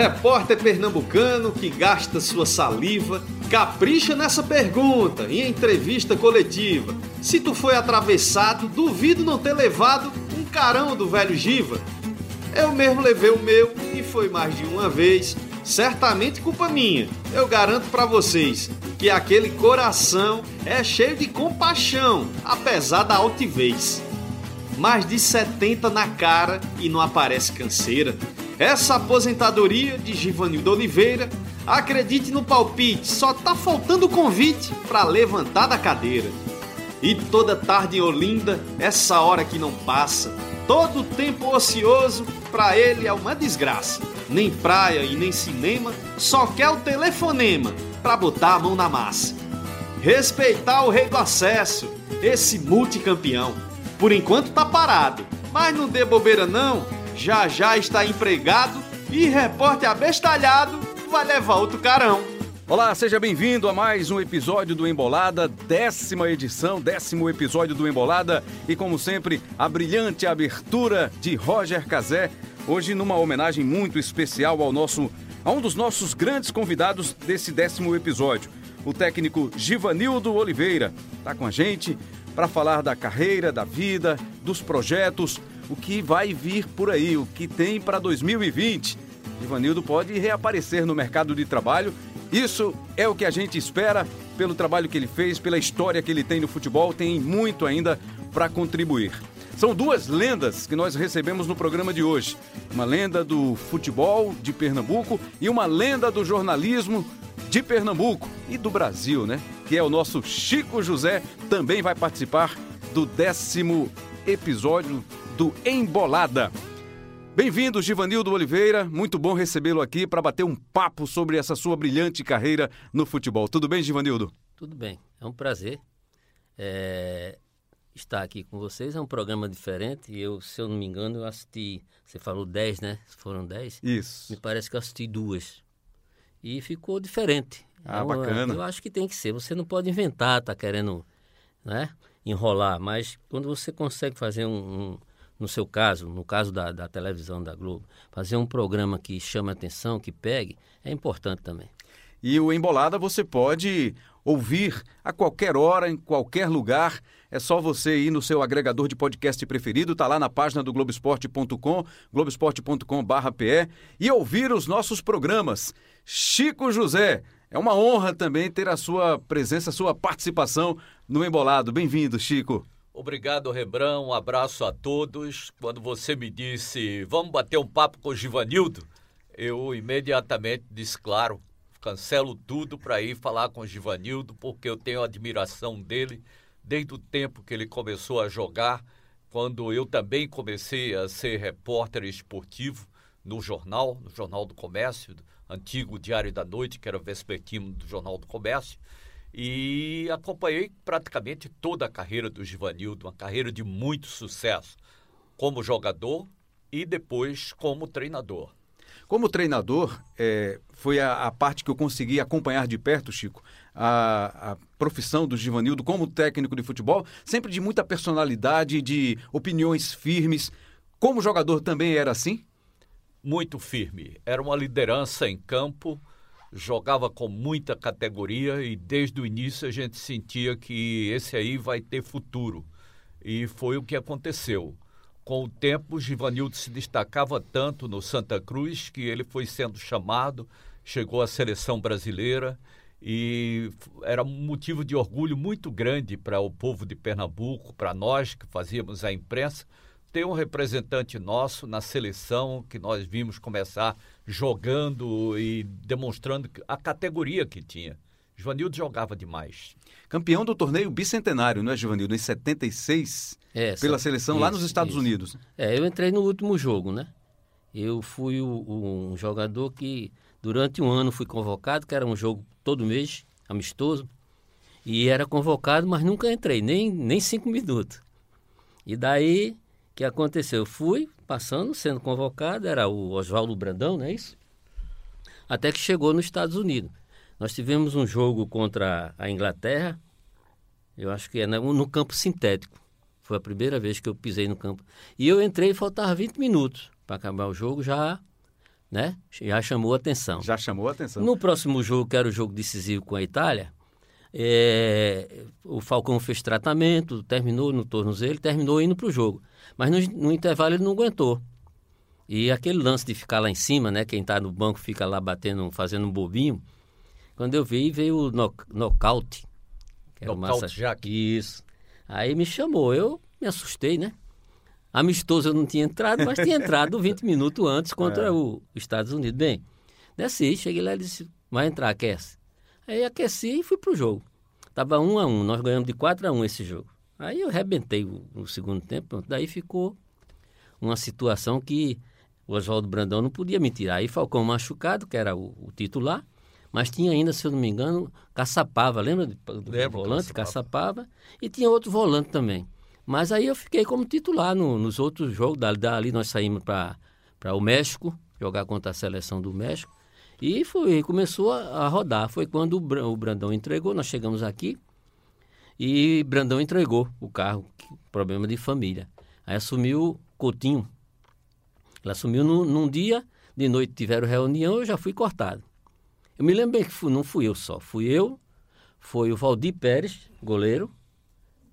Repórter pernambucano que gasta sua saliva, capricha nessa pergunta em entrevista coletiva. Se tu foi atravessado, duvido não ter levado um carão do velho Giva. Eu mesmo levei o meu e foi mais de uma vez. Certamente culpa minha. Eu garanto para vocês que aquele coração é cheio de compaixão, apesar da altivez. Mais de 70 na cara e não aparece canseira. Essa aposentadoria de Givanildo Oliveira, acredite no palpite, só tá faltando o convite para levantar da cadeira. E toda tarde em Olinda, essa hora que não passa, todo tempo ocioso, para ele é uma desgraça. Nem praia e nem cinema, só quer o telefonema para botar a mão na massa. Respeitar o rei do acesso, esse multicampeão. Por enquanto tá parado, mas não dê bobeira não, já já está empregado e repórter abestalhado vai levar outro carão. Olá, seja bem-vindo a mais um episódio do Embolada, décima edição, décimo episódio do Embolada e como sempre, a brilhante abertura de Roger Cazé, hoje numa homenagem muito especial ao nosso a um dos nossos grandes convidados desse décimo episódio, o técnico Givanildo Oliveira. Está com a gente para falar da carreira, da vida, dos projetos, o que vai vir por aí, o que tem para 2020. Ivanildo pode reaparecer no mercado de trabalho. Isso é o que a gente espera pelo trabalho que ele fez, pela história que ele tem no futebol, tem muito ainda para contribuir. São duas lendas que nós recebemos no programa de hoje. Uma lenda do futebol de Pernambuco e uma lenda do jornalismo de Pernambuco e do Brasil, né? Que é o nosso Chico José, também vai participar do décimo episódio do Embolada. Bem-vindo, Givanildo Oliveira. Muito bom recebê-lo aqui para bater um papo sobre essa sua brilhante carreira no futebol. Tudo bem, Givanildo? Tudo bem. É um prazer é, estar aqui com vocês. É um programa diferente. Eu, se eu não me engano, eu assisti. Você falou 10, né? Foram 10? Isso. Me parece que eu assisti duas. E ficou diferente. Ah, bacana. Eu acho que tem que ser. Você não pode inventar, tá querendo né, enrolar. Mas quando você consegue fazer um, um no seu caso, no caso da, da televisão da Globo, fazer um programa que chame atenção, que pegue, é importante também. E o Embolada você pode ouvir a qualquer hora, em qualquer lugar. É só você ir no seu agregador de podcast preferido, tá lá na página do Globoesporte.com, globoesporte.com/pe e ouvir os nossos programas. Chico José, é uma honra também ter a sua presença, a sua participação no Embolado. Bem-vindo, Chico. Obrigado, Rebrão. Um abraço a todos. Quando você me disse, vamos bater um papo com o Givanildo, eu imediatamente disse, claro, cancelo tudo para ir falar com o Givanildo, porque eu tenho admiração dele desde o tempo que ele começou a jogar, quando eu também comecei a ser repórter esportivo no jornal, no Jornal do Comércio, antigo Diário da Noite, que era o vespertino do Jornal do Comércio e acompanhei praticamente toda a carreira do Givanildo, uma carreira de muito sucesso, como jogador e depois como treinador. Como treinador, é, foi a, a, parte que eu consegui acompanhar de perto, Chico, a, a, profissão do Givanildo como técnico de futebol, sempre de muita personalidade, de opiniões firmes. Como jogador também era assim? Muito firme. Era uma liderança em campo, jogava com muita categoria e desde o início a gente sentia que esse aí vai ter futuro. E foi o que aconteceu. Com o tempo, Givanildo se destacava tanto no Santa Cruz que ele foi sendo chamado, chegou à seleção brasileira e era um motivo de orgulho muito grande para o povo de Pernambuco, para nós que fazíamos a imprensa, ter um representante nosso na seleção que nós vimos começar jogando e demonstrando a categoria que tinha. Joanildo jogava demais. Campeão do torneio bicentenário, não é, Joanildo? Em 76, é, pela seleção isso, lá nos Estados isso. Unidos. É, eu entrei no último jogo, né? Eu fui o, o, um jogador que durante um ano fui convocado, que era um jogo todo mês, amistoso, e era convocado, mas nunca entrei, nem, nem cinco minutos. E daí que aconteceu? Eu fui passando, sendo convocado, era o Oswaldo Brandão, não é isso? Até que chegou nos Estados Unidos. Nós tivemos um jogo contra a Inglaterra, eu acho que é no campo sintético. Foi a primeira vez que eu pisei no campo. E eu entrei e faltava 20 minutos para acabar o jogo, já né? Já chamou a atenção. Já chamou a atenção. No próximo jogo, que era o jogo decisivo com a Itália, é, o Falcão fez tratamento, terminou no tornozelo, terminou indo para o jogo. Mas no, no, intervalo ele não aguentou. E aquele lance de ficar lá em cima, né? Quem está no banco fica lá batendo, fazendo um bobinho. Quando eu vi, veio o nocaute. Nocaute já Isso. Aí me chamou, eu me assustei, né? Amistoso eu não tinha entrado, mas tinha entrado 20 minutos antes contra é. os Estados Unidos. Bem, desci, cheguei lá e disse, vai entrar, aquece. Aí aqueci e fui pro jogo. Tava um a um, nós ganhamos de 4 a 1 esse jogo. Aí eu arrebentei o, o segundo tempo, pronto. daí ficou uma situação que o Oswaldo Brandão não podia me tirar. Aí Falcão machucado, que era o, o titular, mas tinha ainda, se eu não me engano, Caçapava, lembra do, do Lembro, volante? Caçapava. E tinha outro volante também. Mas aí eu fiquei como titular no, nos outros jogos. Dali, dali nós saímos para o México, jogar contra a seleção do México. E foi, começou a, a rodar. Foi quando o, o Brandão entregou, nós chegamos aqui e Brandão entregou o carro, problema de família. Aí assumiu Coutinho. Ele assumiu no, num dia, de noite tiveram reunião, eu já fui cortado. Eu me lembro bem que fui, não fui eu só, fui eu, foi o Valdir Pérez, goleiro,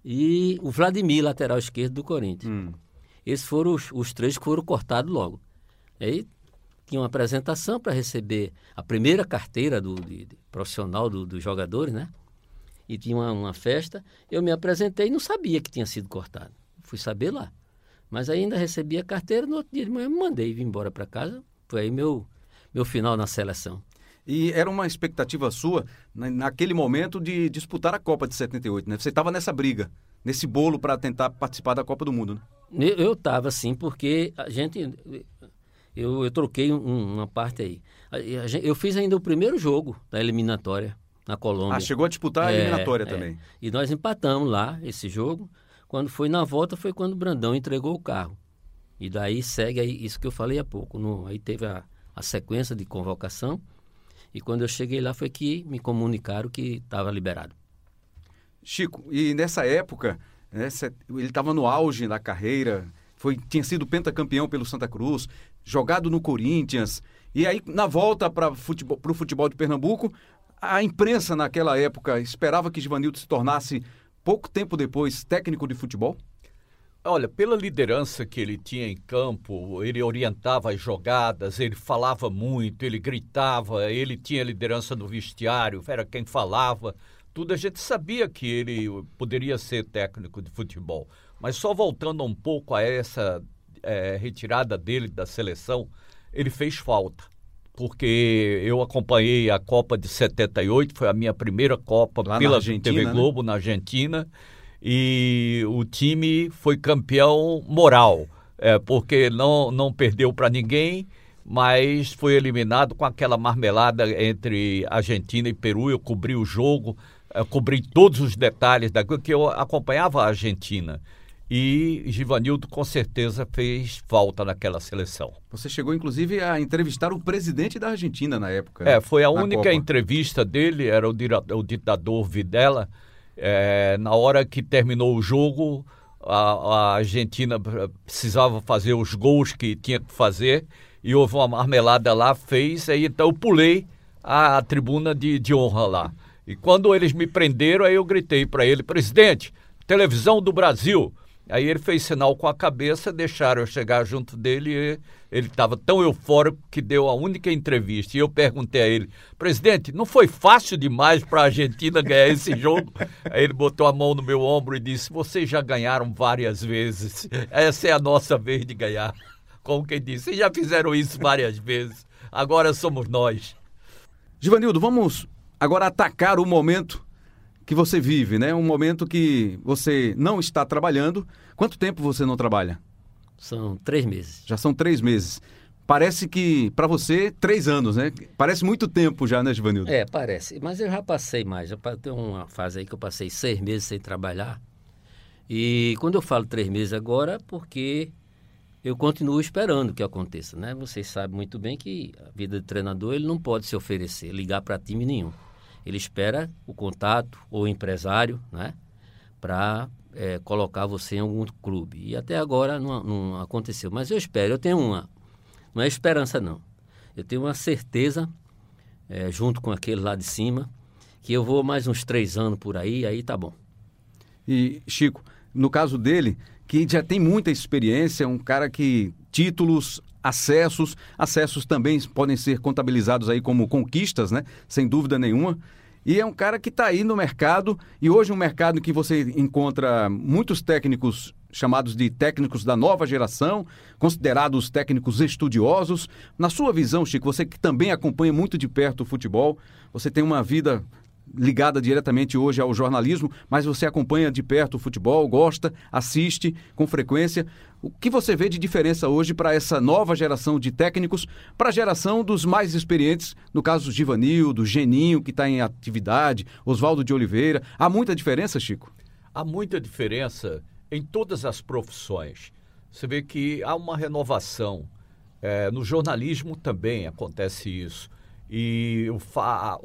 e o Vladimir, lateral esquerdo do Corinthians. Hum. Esses foram os, os, três que foram cortados logo. Aí tinha uma apresentação para receber a primeira carteira do de, de, profissional dos do jogadores, né? E tinha uma, uma, festa. Eu me apresentei e não sabia que tinha sido cortado. Fui saber lá. Mas ainda recebi a carteira, no outro dia de manhã me mandei vir embora para casa. Foi aí meu, meu final na seleção. E era uma expectativa sua, naquele momento, de disputar a Copa de 78, né? Você estava nessa briga, nesse bolo para tentar participar da Copa do Mundo, né? Eu estava, sim, porque a gente... Eu, eu troquei um, uma parte aí. Eu fiz ainda o primeiro jogo da eliminatória na Colômbia. Ah, chegou a disputar a é, eliminatória é, também. E nós empatamos lá esse jogo. Quando foi na volta, foi quando o Brandão entregou o carro. E daí segue aí isso que eu falei há pouco. No, aí teve a, a sequência de convocação e quando eu cheguei lá foi que me comunicaram que estava liberado. Chico, e nessa época, ele estava no auge da carreira, foi, tinha sido pentacampeão pelo Santa Cruz, jogado no Corinthians. E aí, na volta para o futebol, futebol de Pernambuco, a imprensa naquela época esperava que Givanildo se tornasse, pouco tempo depois, técnico de futebol? Olha, pela liderança que ele tinha em campo, ele orientava as jogadas, ele falava muito, ele gritava, ele tinha liderança no vestiário, era quem falava, tudo a gente sabia que ele poderia ser técnico de futebol. Mas só voltando um pouco a essa é, retirada dele da seleção, ele fez falta. Porque eu acompanhei a Copa de 78, foi a minha primeira Copa Lá pela TV né? Globo né? na Argentina e o time foi campeão moral, é, porque não, não perdeu para ninguém, mas foi eliminado com aquela marmelada entre Argentina e Peru. Eu cobri o jogo, cobri todos os detalhes daquilo que eu acompanhava a Argentina. E Givanildo com certeza fez falta naquela seleção. Você chegou inclusive a entrevistar o presidente da Argentina na época. É, foi a única Copa. entrevista dele, era o, o ditador Videla é, na hora que terminou o jogo, a, a, Argentina precisava fazer os gols que tinha que fazer e houve uma marmelada lá, fez, aí então eu pulei a, a tribuna de, de honra lá. E quando eles me prenderam, aí eu gritei para ele, presidente, televisão do Brasil, Aí ele fez sinal com a cabeça, deixaram eu chegar junto dele e ele estava tão eufórico que deu a única entrevista. E eu perguntei a ele, presidente, não foi fácil demais para a Argentina ganhar esse jogo? Aí ele botou a mão no meu ombro e disse, vocês já ganharam várias vezes, essa é a nossa vez de ganhar. Como quem disse, vocês já fizeram isso várias vezes, agora somos nós. Givanildo, vamos agora atacar o momento que você vive, né? Um momento que você não está trabalhando. Quanto tempo você não trabalha? São três meses. Já são três meses. Parece que, para você, três anos, né? Parece muito tempo já, né, Givanildo? É, parece. Mas eu já passei mais. Eu tenho uma fase aí que eu passei seis meses sem trabalhar. E quando eu falo três meses agora, é porque eu continuo esperando que aconteça, né? Vocês sabem muito bem que a vida de treinador ele não pode se oferecer, ligar para time nenhum ele espera o contato ou o empresário, né, para é, colocar você em algum clube. E até agora não, não, aconteceu. Mas eu espero, eu tenho uma, não é esperança não. eu tenho uma certeza, é, junto com aquele lá de cima, que eu vou mais uns três anos por aí, aí tá bom. E, Chico, no caso dele, que já tem muita experiência, um cara que títulos, acessos, acessos também podem ser contabilizados aí como conquistas, né? Sem dúvida nenhuma. E é um cara que está aí no mercado, e hoje um mercado em que você encontra muitos técnicos chamados de técnicos da nova geração, considerados técnicos estudiosos. Na sua visão, Chico, você que também acompanha muito de perto o futebol, você tem uma vida ligada diretamente hoje ao jornalismo, mas você acompanha de perto o futebol, gosta, assiste com frequência. O que você vê de diferença hoje para essa nova geração de técnicos, para a geração dos mais experientes, no caso Givanildo, Geninho, que está em atividade, Oswaldo de Oliveira? Há muita diferença, Chico? Há muita diferença em todas as profissões. Você vê que há uma renovação. É, no jornalismo também acontece isso. E o,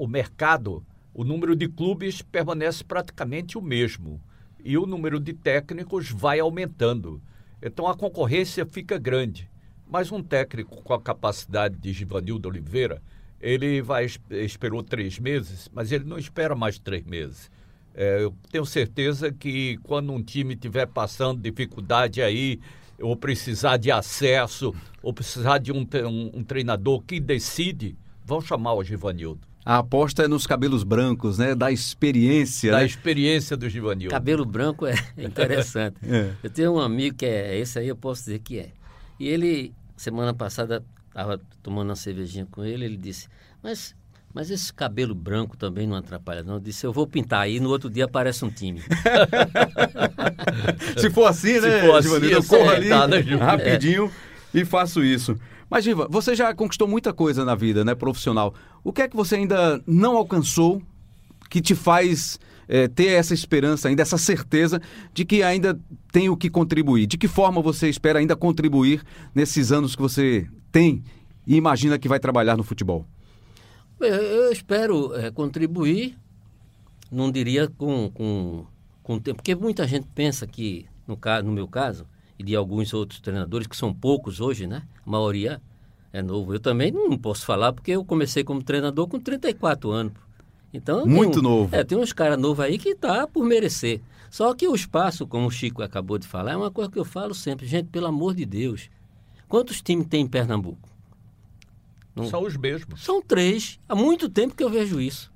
o mercado o número de clubes permanece praticamente o mesmo e o número de técnicos vai aumentando. Então a concorrência fica grande. Mas um técnico com a capacidade de Givanildo Oliveira, ele vai esperou três meses, mas ele não espera mais três meses. É, eu tenho certeza que quando um time estiver passando dificuldade aí, ou precisar de acesso, ou precisar de um, um, um treinador que decide, vão chamar o Givanildo. A aposta é nos cabelos brancos, né? Da experiência. Da né? experiência do Givanil. Cabelo branco é interessante. é. Eu tenho um amigo que é esse aí, eu posso dizer que é. E ele, semana passada, estava tomando uma cervejinha com ele, ele disse, mas, mas esse cabelo branco também não atrapalha, não? Eu disse, eu vou pintar aí, no outro dia aparece um time. Se for assim, né, Se for assim, Givanil, eu corro ali tá, né, rapidinho é. e faço isso. Mas, Giva, você já conquistou muita coisa na vida, né, profissional. O que é que você ainda não alcançou que te faz é, ter essa esperança ainda, essa certeza de que ainda tem o que contribuir? De que forma você espera ainda contribuir nesses anos que você tem e imagina que vai trabalhar no futebol? Eu espero é, contribuir, não diria com, com, com tempo, porque muita gente pensa que, no, caso, no meu caso, e de alguns outros treinadores, que são poucos hoje, né? A maioria é novo. Eu também não posso falar porque eu comecei como treinador com 34 anos. Então, Muito tem, novo. É, tem uns caras novos aí que tá por merecer. Só que o espaço, como o Chico acabou de falar, é uma coisa que eu falo sempre. Gente, pelo amor de Deus, quantos times tem em Pernambuco? Não... São os mesmos. São três. Há muito tempo que eu vejo isso.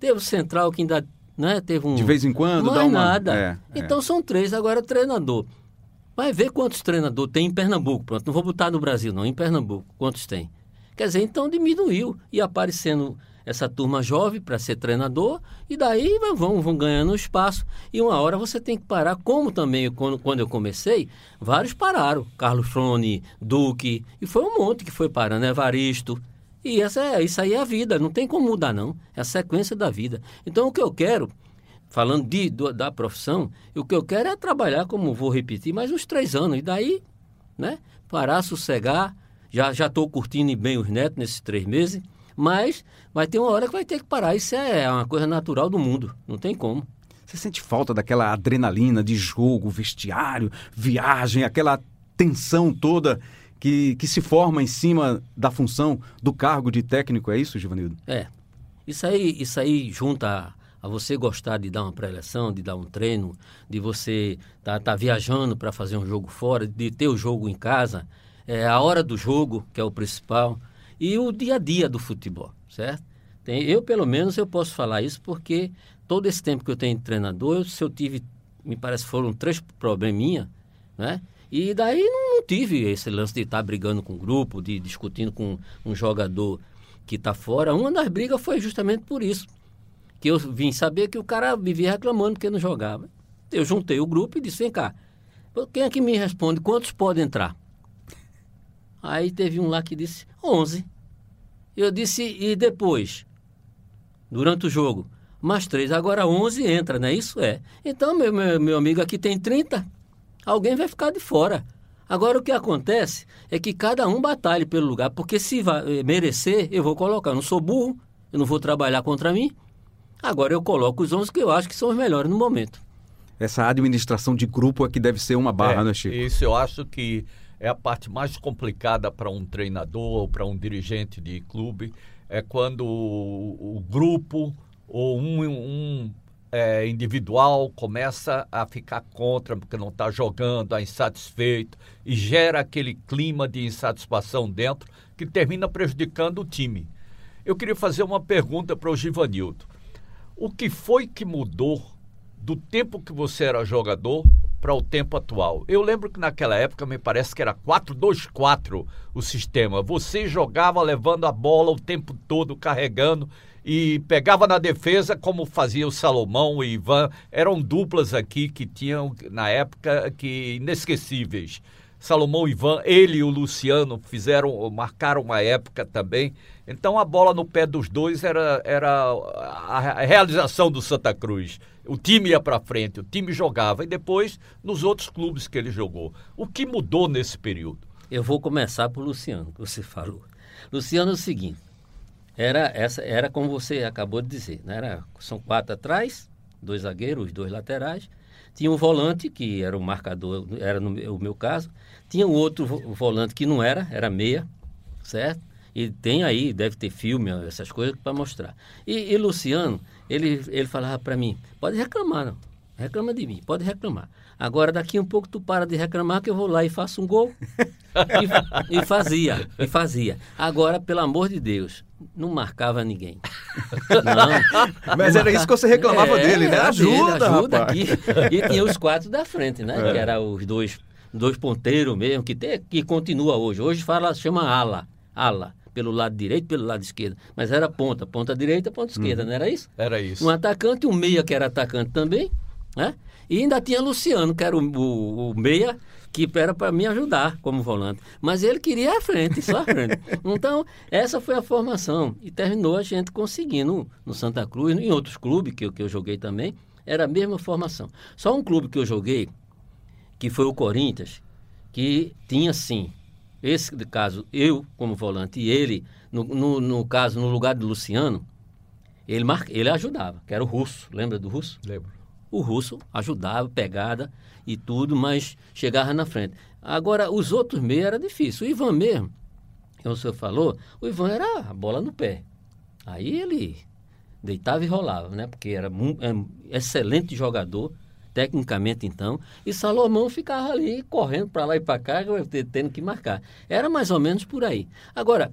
Teve o Central que ainda né, teve um... De vez em quando Mais dá uma... nada. É, então é. são três. Agora, treinador. Vai ver quantos treinadores tem em Pernambuco. Pronto, não vou botar no Brasil, não. Em Pernambuco, quantos tem? Quer dizer, então diminuiu. E aparecendo essa turma jovem para ser treinador, e daí vão, vão ganhando espaço. E uma hora você tem que parar, como também quando, quando eu comecei, vários pararam. Carlos Frone, Duque, e foi um monte que foi parando, Evaristo. E essa é, isso aí é a vida, não tem como mudar, não. É a sequência da vida. Então o que eu quero falando de, do, da profissão, o que eu quero é trabalhar, como vou repetir, mais uns três anos. E daí, né, parar, sossegar. Já estou curtindo bem os netos nesses três meses, mas vai ter uma hora que vai ter que parar. Isso é uma coisa natural do mundo, não tem como. Você sente falta daquela adrenalina de jogo, vestiário, viagem, aquela tensão toda que, que se forma em cima da função do cargo de técnico, é isso, Givanildo? É. Isso aí, isso aí junta a você gostar de dar uma pré-eleção, de dar um treino, de você estar tá, tá viajando para fazer um jogo fora, de ter o jogo em casa, é, a hora do jogo, que é o principal, e o dia a dia do futebol, certo? Tem, eu, pelo menos, eu posso falar isso porque todo esse tempo que eu tenho de treinador, eu, se eu tive, me parece foram três probleminha, né? E daí não, não tive esse lance de estar tá brigando com o grupo, de discutindo com um jogador que está fora. Uma das brigas foi justamente por isso que eu vim saber que o cara vivia reclamando porque não jogava. Eu juntei o grupo e disse: vem cá, quem é que me responde quantos podem entrar? Aí teve um lá que disse: 11. Eu disse: e depois? Durante o jogo? Mais três. Agora 11 entra, não é isso? É. Então, meu, meu, meu amigo aqui tem 30. Alguém vai ficar de fora. Agora, o que acontece é que cada um batalha pelo lugar, porque se vai, merecer, eu vou colocar. Eu não sou burro, eu não vou trabalhar contra mim. Agora eu coloco os 11 que eu acho que são os melhores no momento. Essa administração de grupo é que deve ser uma barra, é, né, Chico? Isso eu acho que é a parte mais complicada para um treinador ou para um dirigente de clube. É quando o, o grupo ou um, um é, individual começa a ficar contra porque não está jogando, está insatisfeito e gera aquele clima de insatisfação dentro que termina prejudicando o time. Eu queria fazer uma pergunta para o Givanildo. O que foi que mudou do tempo que você era jogador para o tempo atual? Eu lembro que naquela época me parece que era 4-2-4 o sistema. Você jogava levando a bola o tempo todo, carregando e pegava na defesa como fazia o Salomão e Ivan. Eram duplas aqui que tinham na época que inesquecíveis. Salomão Ivan, ele e o Luciano fizeram, marcaram uma época também. Então a bola no pé dos dois era, era a realização do Santa Cruz. O time ia para frente, o time jogava e depois nos outros clubes que ele jogou. O que mudou nesse período? Eu vou começar por Luciano, que você falou. Luciano é o seguinte, era essa era como você acabou de dizer, né? Era, são quatro atrás, dois zagueiros, os dois laterais tinha um volante, que era o marcador, era no o meu caso. Tinha um outro volante que não era, era meia, certo? E tem aí, deve ter filme, essas coisas para mostrar. E, e, Luciano, ele, ele falava para mim, pode reclamar, não. Reclama de mim, pode reclamar. Agora, daqui um pouco tu para de reclamar que eu vou lá e faço um gol. e, e, fazia, e fazia. Agora, pelo amor de Deus, não marcava ninguém. Não. Mas era isso que você reclamava é, dele, né? Ajuda, dele, ajuda aqui. E tinha os quatro da frente, né? É. Que eram os dois, dois ponteiros mesmo, que, tem, que continua hoje. Hoje fala, chama ala, ala. Pelo lado direito pelo lado esquerdo. Mas era ponta, ponta direita, ponta esquerda, uhum. não era isso? Era isso. Um atacante, um meia que era atacante também, né? E ainda tinha Luciano, que era o, o, o meia que era para me ajudar como volante. Mas ele queria a frente, só a frente. Então, essa foi a formação. E terminou a gente conseguindo no Santa Cruz, em outros clubes que eu, que eu joguei também, era a mesma formação. Só um clube que eu joguei, que foi o Corinthians, que tinha sim, esse caso, eu como volante e ele, no, no, no caso, no lugar do Luciano, ele, mar... ele ajudava, que era o russo. Lembra do russo? Lembro. O russo ajudava, pegada e tudo, mas chegava na frente. Agora, os outros meios era difícil. O Ivan mesmo, como o senhor falou, o Ivan era a bola no pé. Aí ele deitava e rolava, né? Porque era um, é excelente jogador, tecnicamente então, e Salomão ficava ali correndo para lá e para cá, tendo que marcar. Era mais ou menos por aí. Agora,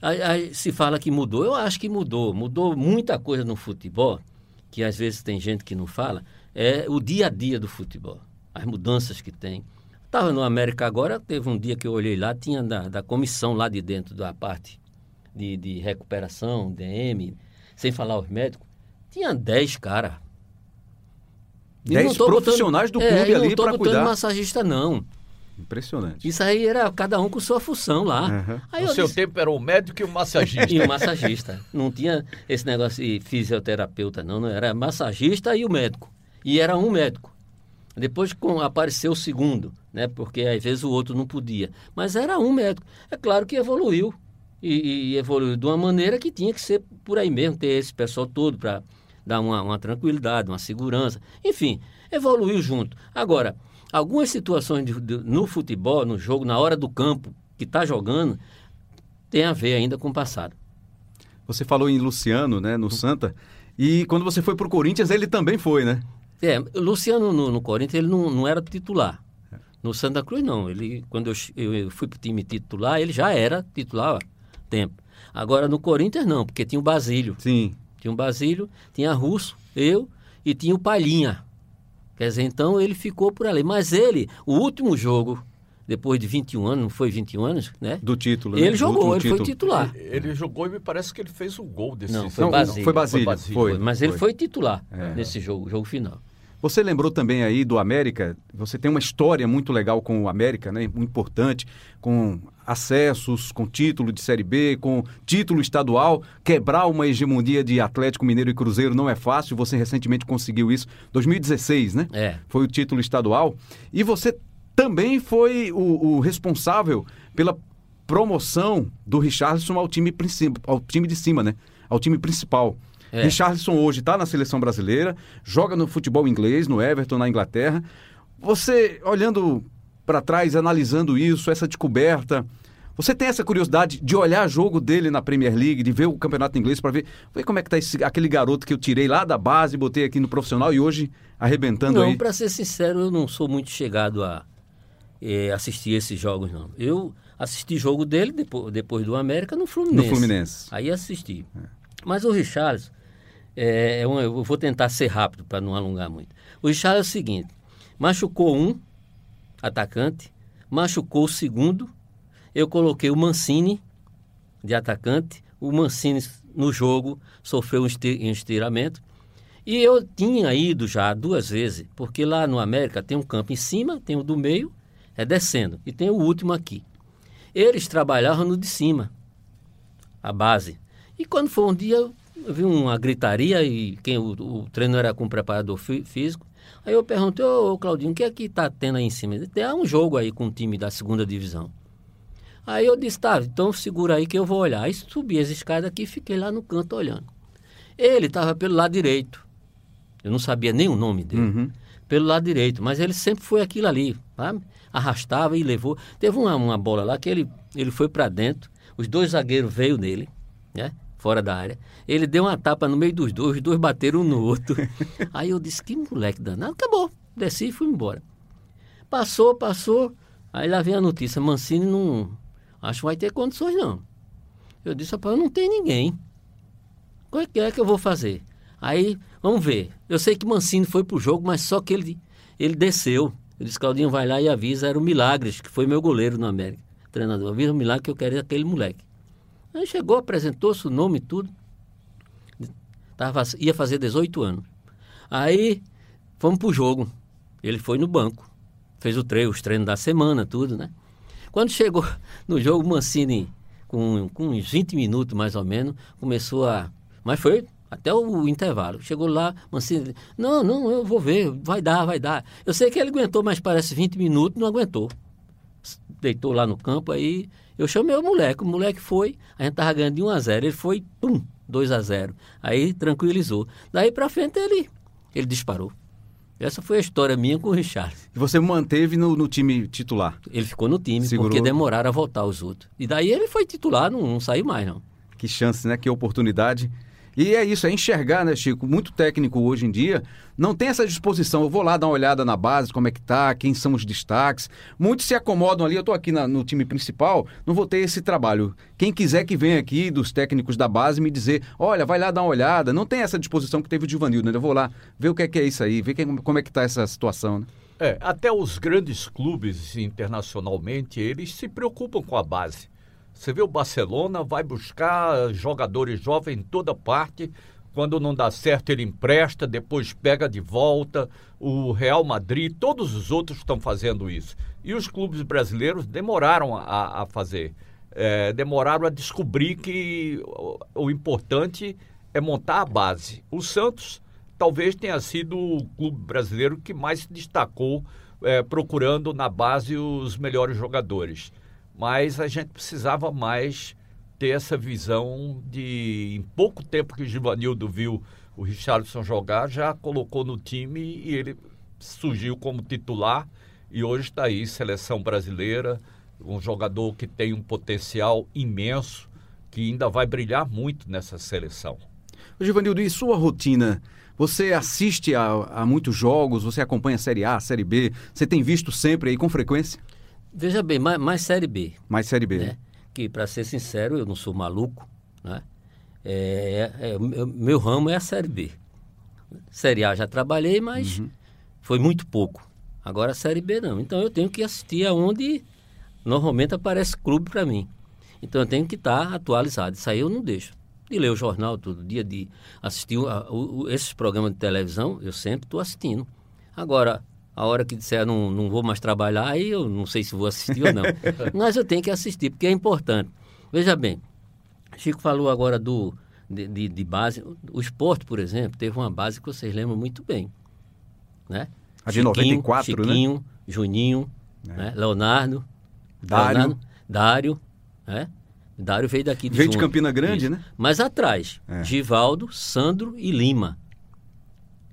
aí, se fala que mudou, eu acho que mudou. Mudou muita coisa no futebol que às vezes tem gente que não fala, é o dia a dia do futebol, as mudanças que tem. Estava no América agora, teve um dia que eu olhei lá, tinha da, da comissão lá de dentro da parte de, de recuperação, DM, sem falar os médicos, tinha 10 caras. 10 profissionais botando, do clube é, ali para cuidar. Não estou botando massagista, não. Impressionante. Isso aí era cada um com sua função lá. Uhum. Aí no seu disse... tempo era o médico e o massagista. e o massagista. Não tinha esse negócio de fisioterapeuta, não, não. Era massagista e o médico. E era um médico. Depois com, apareceu o segundo, né? Porque às vezes o outro não podia. Mas era um médico. É claro que evoluiu. E, e evoluiu de uma maneira que tinha que ser por aí mesmo, ter esse pessoal todo para dar uma, uma tranquilidade, uma segurança. Enfim, evoluiu junto. Agora, algumas situações de, de, no futebol, no jogo, na hora do campo, que está jogando, tem a ver ainda com o passado. Você falou em Luciano, né, no Santa, e quando você foi para o Corinthians, ele também foi, né? É, Luciano no, no Corinthians, ele não, não era titular. No Santa Cruz, não. Ele, quando eu, eu fui para o time titular, ele já era titular há tempo. Agora, no Corinthians, não, porque tinha o Basílio. Sim. Tinha o Basílio, tinha Russo, eu e tinha o Palhinha. Quer dizer, então ele ficou por ali. Mas ele, o último jogo, depois de 21 anos, não foi 21 anos, né? Do título, Ele né? jogou, ele título. foi titular. Ele, ele, jogou e me parece que ele fez o gol desse Não, foi Basílio. Foi Basílio, foi, Basílio. foi, Mas ele foi titular é. nesse jogo, jogo final. Você lembrou também aí do América, você tem uma história muito legal com o América, né? Muito importante, com acessos, com título de Série B, com título estadual. Quebrar uma hegemonia de Atlético Mineiro e Cruzeiro não é fácil. Você recentemente conseguiu isso. 2016, né? É. Foi o título estadual. E você também foi o, o responsável pela promoção do Richardson ao time, ao time de cima, né? Ao time principal. É. Richarlison hoje está na seleção brasileira, joga no futebol inglês, no Everton, na Inglaterra. Você, olhando para trás analisando isso, essa descoberta. Você tem essa curiosidade de olhar jogo dele na Premier League, de ver o campeonato inglês para ver, ver como é que tá esse, aquele garoto que eu tirei lá da base, botei aqui no profissional e hoje arrebentando não, aí? para ser sincero, eu não sou muito chegado a é, assistir esses jogos, não. Eu assisti jogo dele depois, depois do América no Fluminense. No Fluminense. Aí assisti. É. Mas o Richarlison, é, é eu vou tentar ser rápido para não alongar muito. O Richarlison é o seguinte, machucou um atacante, machucou o segundo eu coloquei o Mancini de atacante. O Mancini no jogo sofreu um estiramento. E eu tinha ido já duas vezes, porque lá no América tem um campo em cima, tem o do meio, é descendo, e tem o último aqui. Eles trabalhavam no de cima, a base. E quando foi um dia, eu vi uma gritaria e quem o, o treino era com o preparador físico. Aí eu perguntei, ô Claudinho, o que é que está tendo aí em cima? Tem um jogo aí com o time da segunda divisão. Aí eu disse, tá, então segura aí que eu vou olhar. Aí subi as escadas aqui e fiquei lá no canto olhando. Ele estava pelo lado direito. Eu não sabia nem o nome dele. Uhum. Pelo lado direito, mas ele sempre foi aquilo ali, sabe? Arrastava e levou. Teve uma, uma bola lá que ele, ele foi para dentro, os dois zagueiros veio nele, né? Fora da área. Ele deu uma tapa no meio dos dois, os dois bateram um no outro. aí eu disse, que moleque danado. Acabou. Desci e fui embora. Passou, passou. Aí lá vem a notícia, Mancini não Acho que vai ter condições, não. Eu disse, rapaz, não tem ninguém. O que é que eu vou fazer? Aí, vamos ver. Eu sei que Mancini foi pro jogo, mas só que ele, ele desceu. Eu disse, Claudinho, vai lá e avisa. Era o Milagres, que foi meu goleiro no América. Treinador, avisa o Milagre que eu quero aquele moleque. Aí chegou, apresentou-se o nome e tudo. Tava, ia fazer 18 anos. Aí, fomos pro jogo. Ele foi no banco. Fez o treino, os treinos da semana, tudo, né? Quando chegou no jogo, Mancini, com, com uns 20 minutos mais ou menos, começou a. Mas foi até o intervalo. Chegou lá, Mancini, não, não, eu vou ver, vai dar, vai dar. Eu sei que ele aguentou, mas parece 20 minutos, não aguentou. Deitou lá no campo, aí eu chamei o moleque, o moleque foi, a gente tava ganhando de 1 a 0 ele foi, pum, 2 a 0 Aí tranquilizou. Daí para frente ele, ele disparou. Essa foi a história minha com o Richard. E você manteve no, no time titular? Ele ficou no time, Segurou... porque demoraram a voltar os outros. E daí ele foi titular, não, não saiu mais, não. Que chance, né? Que oportunidade. E é isso, é enxergar, né, Chico? Muito técnico hoje em dia não tem essa disposição. Eu vou lá dar uma olhada na base, como é que tá, quem são os destaques. Muitos se acomodam ali. Eu estou aqui na, no time principal, não vou ter esse trabalho. Quem quiser que venha aqui dos técnicos da base me dizer, olha, vai lá dar uma olhada. Não tem essa disposição que teve o Givanildo, né? Eu vou lá ver o que é, que é isso aí, ver quem, como é que tá essa situação, né? É, até os grandes clubes internacionalmente, eles se preocupam com a base. Você vê o Barcelona, vai buscar jogadores jovens em toda parte. Quando não dá certo, ele empresta, depois pega de volta. O Real Madrid, todos os outros estão fazendo isso. E os clubes brasileiros demoraram a, a fazer. É, demoraram a descobrir que o, o importante é montar a base. O Santos talvez tenha sido o clube brasileiro que mais se destacou é, procurando na base os melhores jogadores mas a gente precisava mais ter essa visão de, em pouco tempo que o Givanildo viu o Richardson jogar, já colocou no time e ele surgiu como titular e hoje está aí, seleção brasileira, um jogador que tem um potencial imenso, que ainda vai brilhar muito nessa seleção. Givanildo, e sua rotina? Você assiste a, a muitos jogos, você acompanha a Série A, a Série B, você tem visto sempre aí com frequência? Veja bem, mais, mais Série B. Mais Série B. Né? Que, para ser sincero, eu não sou maluco. Né? É, é, meu ramo é a Série B. Série A já trabalhei, mas uhum. foi muito pouco. Agora a Série B não. Então eu tenho que assistir aonde normalmente aparece clube para mim. Então eu tenho que estar tá atualizado. Isso aí eu não deixo. De ler o jornal todo dia, de assistir a, a, esses programas de televisão, eu sempre estou assistindo. Agora, a hora que disser não, não vou mais trabalhar, aí eu não sei se vou assistir ou não. Mas eu tenho que assistir, porque é importante. Veja bem, Chico falou agora do, de, de, de, base. O esporte, por exemplo, teve uma base que vocês lembram muito bem. Né? A de Chiquinho, 94, né? Chiquinho, né? Juninho, é. né? Leonardo, Dário. Leonardo, Dário, né? Dário veio daqui de Veio de Campina Grande, Isso. né? Mas atrás, é. Givaldo, Sandro e Lima.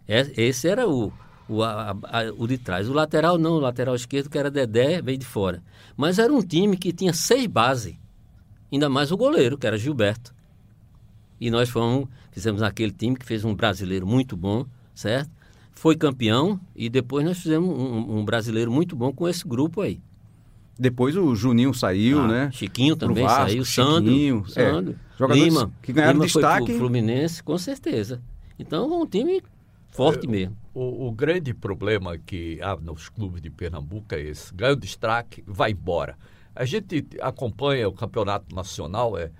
É, esse era o, o, a, a, o de trás. O lateral não, o lateral esquerdo, que era Dedé, veio de fora. Mas era um time que tinha seis bases. Ainda mais o goleiro, que era Gilberto. E nós fomos, fizemos aquele time que fez um brasileiro muito bom, certo? Foi campeão e depois nós fizemos um, um brasileiro muito bom com esse grupo aí. Depois o Juninho saiu, Ah, né? Chiquinho também Vasco, saiu, Sandro, Chiquinho, é. Sandro, Lima, que ganharam Lima destaque. foi pro Fluminense, com certeza. Então, é um time forte mesmo. O, o grande problema que há nos clubes de Pernambuco é esse: ganha o destaque, vai embora. A gente acompanha o campeonato nacional, é,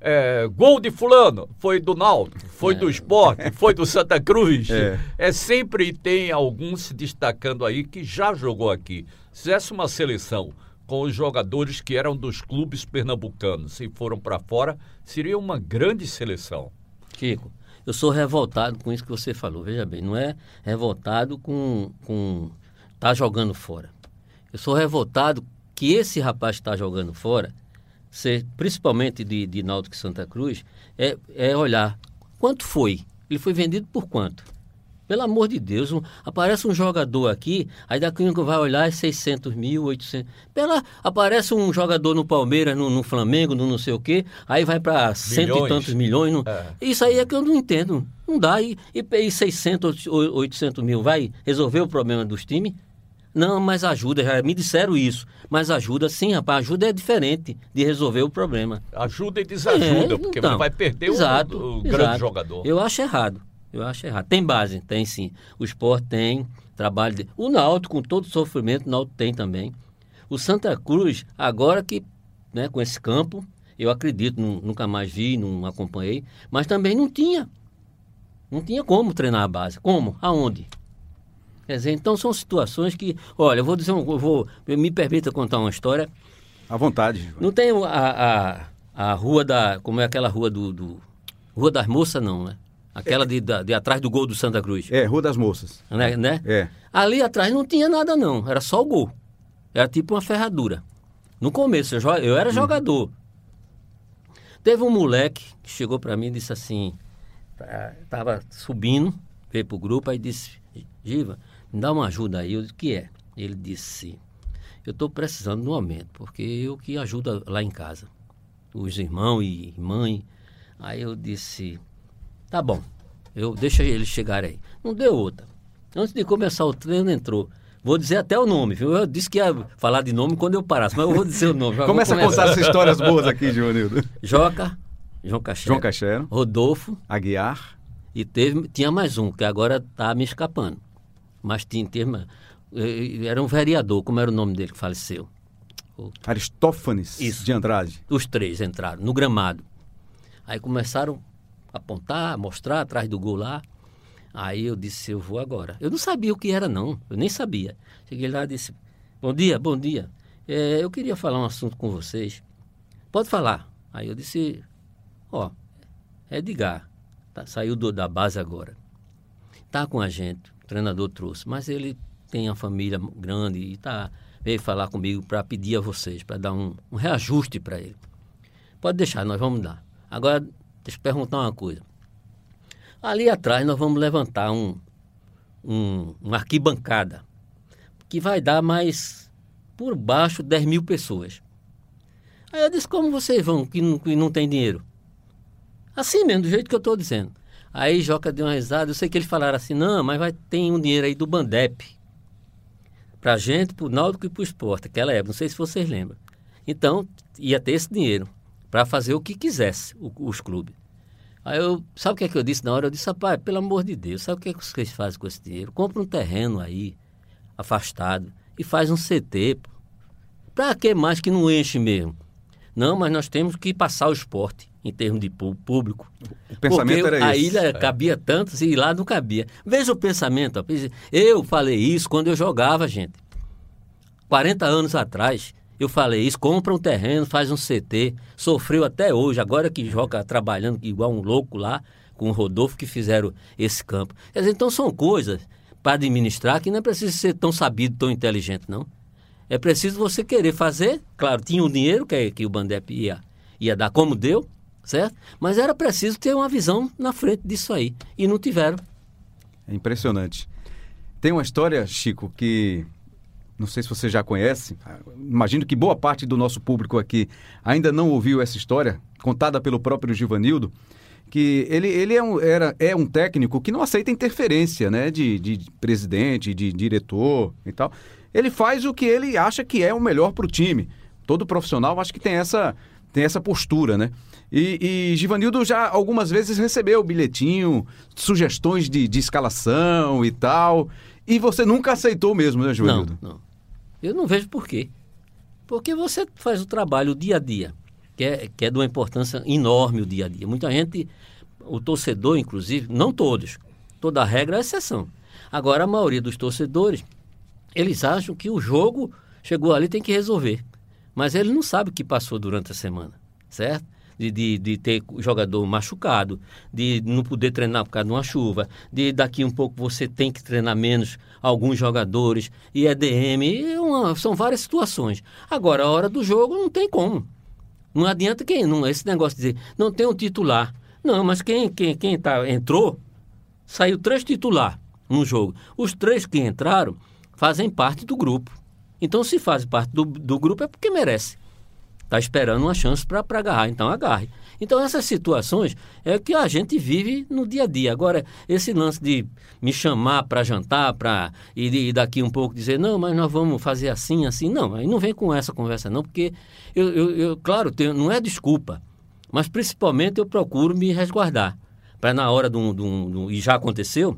é gol de fulano, foi do Náutico, foi do Esporte, foi do Santa Cruz. É. É. sempre tem algum se destacando aí que já jogou aqui. Se fizesse uma seleção com os jogadores que eram dos clubes pernambucanos e foram para fora, seria uma grande seleção. Chico, eu sou revoltado com isso que você falou. Veja bem, não é revoltado com com tá jogando fora. Eu sou revoltado que esse rapaz está jogando fora, ser, principalmente de, de Náutico Santa Cruz, é, é olhar quanto foi. Ele foi vendido por quanto? Pelo amor de Deus, um- aparece um jogador aqui, aí daqui a vai olhar é 600 mil, 800. Pela, aparece um jogador no Palmeiras, no, no Flamengo, no não sei o quê, aí vai para cento e tantos milhões. não- É. Isso aí é que eu não entendo. Não dá. E, e, e 600, ou 800 mil vai resolver o problema dos times? Não, mas ajuda. Já me disseram isso. Mas ajuda sim, rapaz. Ajuda é diferente de resolver o problema. Ajuda e desajuda, É, porque então, vai perder o- exato, o, grande exato. jogador. Eu acho errado. Eu acho errado. Tem base, tem sim. O esporte tem, trabalho. De... O Náutico, com todo o sofrimento, o Náutico tem também. O Santa Cruz, agora que, né, com esse campo, eu acredito, nu- nunca mais vi, não acompanhei, mas também não tinha. Não tinha como treinar a base. Como? Aonde? Quer dizer, então são situações que. Olha, eu vou dizer um. Eu vou, me permita contar uma história. À vontade. Não tem a, a, a rua da. Como é aquela rua do. do rua das Moças, não, né? Aquela de, da- de atrás do gol do Santa Cruz. É, Rua das Moças. Né? né? É. Ali atrás não tinha nada, não. Era só o gol. Era tipo uma ferradura. No começo, eu, eu era jogador. Teve um moleque que chegou para mim e disse assim: tá- tava subindo, veio pro grupo, aí disse: Giva, me dá uma ajuda aí. Eu disse: O que é? Ele disse: Eu estou precisando de um aumento, porque eu que ajudo lá em casa. Os irmãos e mãe. Aí eu disse: Tá bom, eu deixa eles chegarem aí. Não deu outra. Antes de começar o treino, entrou. Vou dizer até o nome, viu? Eu disse que ia falar de nome quando eu parasse, mas eu vou dizer o nome. Começa a contar essas histórias boas aqui, Joanildo. Joca, João Cachero, João Cachero, Rodolfo, Aguiar. e teve, tinha mais um, que agora está me escapando. Mas tinha, tinha, era um vereador, como era o nome dele que faleceu? Aristófanes Isso. de Andrade. Os três entraram no gramado. Aí começaram apontar, mostrar atrás do gol lá. Aí eu disse, eu vou agora. Eu não sabia o que era, não. Eu nem sabia. Cheguei lá e disse, bom dia, bom dia. É, eu queria falar um assunto com vocês. Pode falar. Aí eu disse, ó, é Edgar. Tá, saiu do- da base agora. Tá com a gente. O treinador trouxe. Mas ele tem a família grande e tá, veio falar comigo para pedir a vocês, para dar um, um reajuste para ele. Pode deixar, nós vamos dar. Agora, deixa eu perguntar uma coisa. Ali atrás nós vamos levantar um, um, uma arquibancada que vai dar mais, por baixo, 10 mil pessoas. Aí eu disse, como vocês vão, que não, que não tem dinheiro? Assim mesmo, do jeito que eu estou dizendo. Aí Joca deu uma risada, eu sei que eles falaram assim, não, mas vai tem um dinheiro aí do Bandep. Pra gente, pro Náutico e pro esporte, aquela época, não sei se vocês lembram. Então, ia ter esse dinheiro para fazer o que quisesse o- os clubes. Aí eu, sabe o que é que eu disse na hora? Eu disse, rapaz, pelo amor de Deus, sabe o que é que vocês fazem com esse dinheiro? Compra um terreno aí, afastado, e faz um CT. pô. Pra que mais que não enche mesmo? Não, mas nós temos que passar o esporte em termos de pú- público. O pensamento Porque era a esse. ilha cabia tantos e lá não cabia. Veja o pensamento. ó. Eu falei isso quando eu jogava, gente. 40 anos atrás, eu falei isso, compra um terreno, faz um CT, sofreu até hoje, agora que joga trabalhando igual um louco lá, com o Rodolfo que fizeram esse campo. Quer dizer, então são coisas para administrar que não é preciso ser tão sabido, tão inteligente, não. É preciso você querer fazer, claro, tinha o dinheiro que, que o Bandep ia, ia dar como deu, certo? Mas era preciso ter uma visão na frente disso aí, e não tiveram. É impressionante. Tem uma história, Chico, que não sei se você já conhece, imagino que boa parte do nosso público aqui ainda não ouviu essa história, contada pelo próprio Givanildo, que ele, ele é, um, era, é um técnico que não aceita interferência né, de, de presidente, de diretor e tal. Ele faz o que ele acha que é o melhor para o time. Todo profissional acho que tem essa, tem essa postura, né? E, e Givanildo já algumas vezes recebeu bilhetinho, sugestões de, de escalação e tal. E você nunca aceitou mesmo, né, Givanildo? Não, não. Eu não vejo por quê. Porque você faz o trabalho dia a dia, que é, que é de uma importância enorme o dia a dia. Muita gente, o torcedor, inclusive, não todos, toda regra é exceção. Agora, a maioria dos torcedores, eles acham que o jogo chegou ali tem que resolver. Mas ele não sabe o que passou durante a semana, certo? De, de, de ter jogador machucado, de não poder treinar por causa de uma chuva, de daqui um pouco você tem que treinar menos alguns jogadores, e EDM, uma, são várias situações. Agora, a hora do jogo não tem como. Não adianta quem, não, esse negócio de dizer, não tem um titular. Não, mas quem, quem, quem tá, entrou, saiu três titular no jogo. Os três que entraram fazem parte do grupo. Então, se faz parte do, do grupo é porque merece. Está esperando uma chance para agarrar, então agarre. Então, essas situações é que a gente vive no dia a dia. Agora, esse lance de me chamar para jantar, para e, daqui um pouco dizer, não, mas nós vamos fazer assim, assim. Não, aí não vem com essa conversa, não, porque eu, eu, eu claro, tenho, não é desculpa, mas principalmente eu procuro me resguardar. Para na hora de um, de um, e já aconteceu,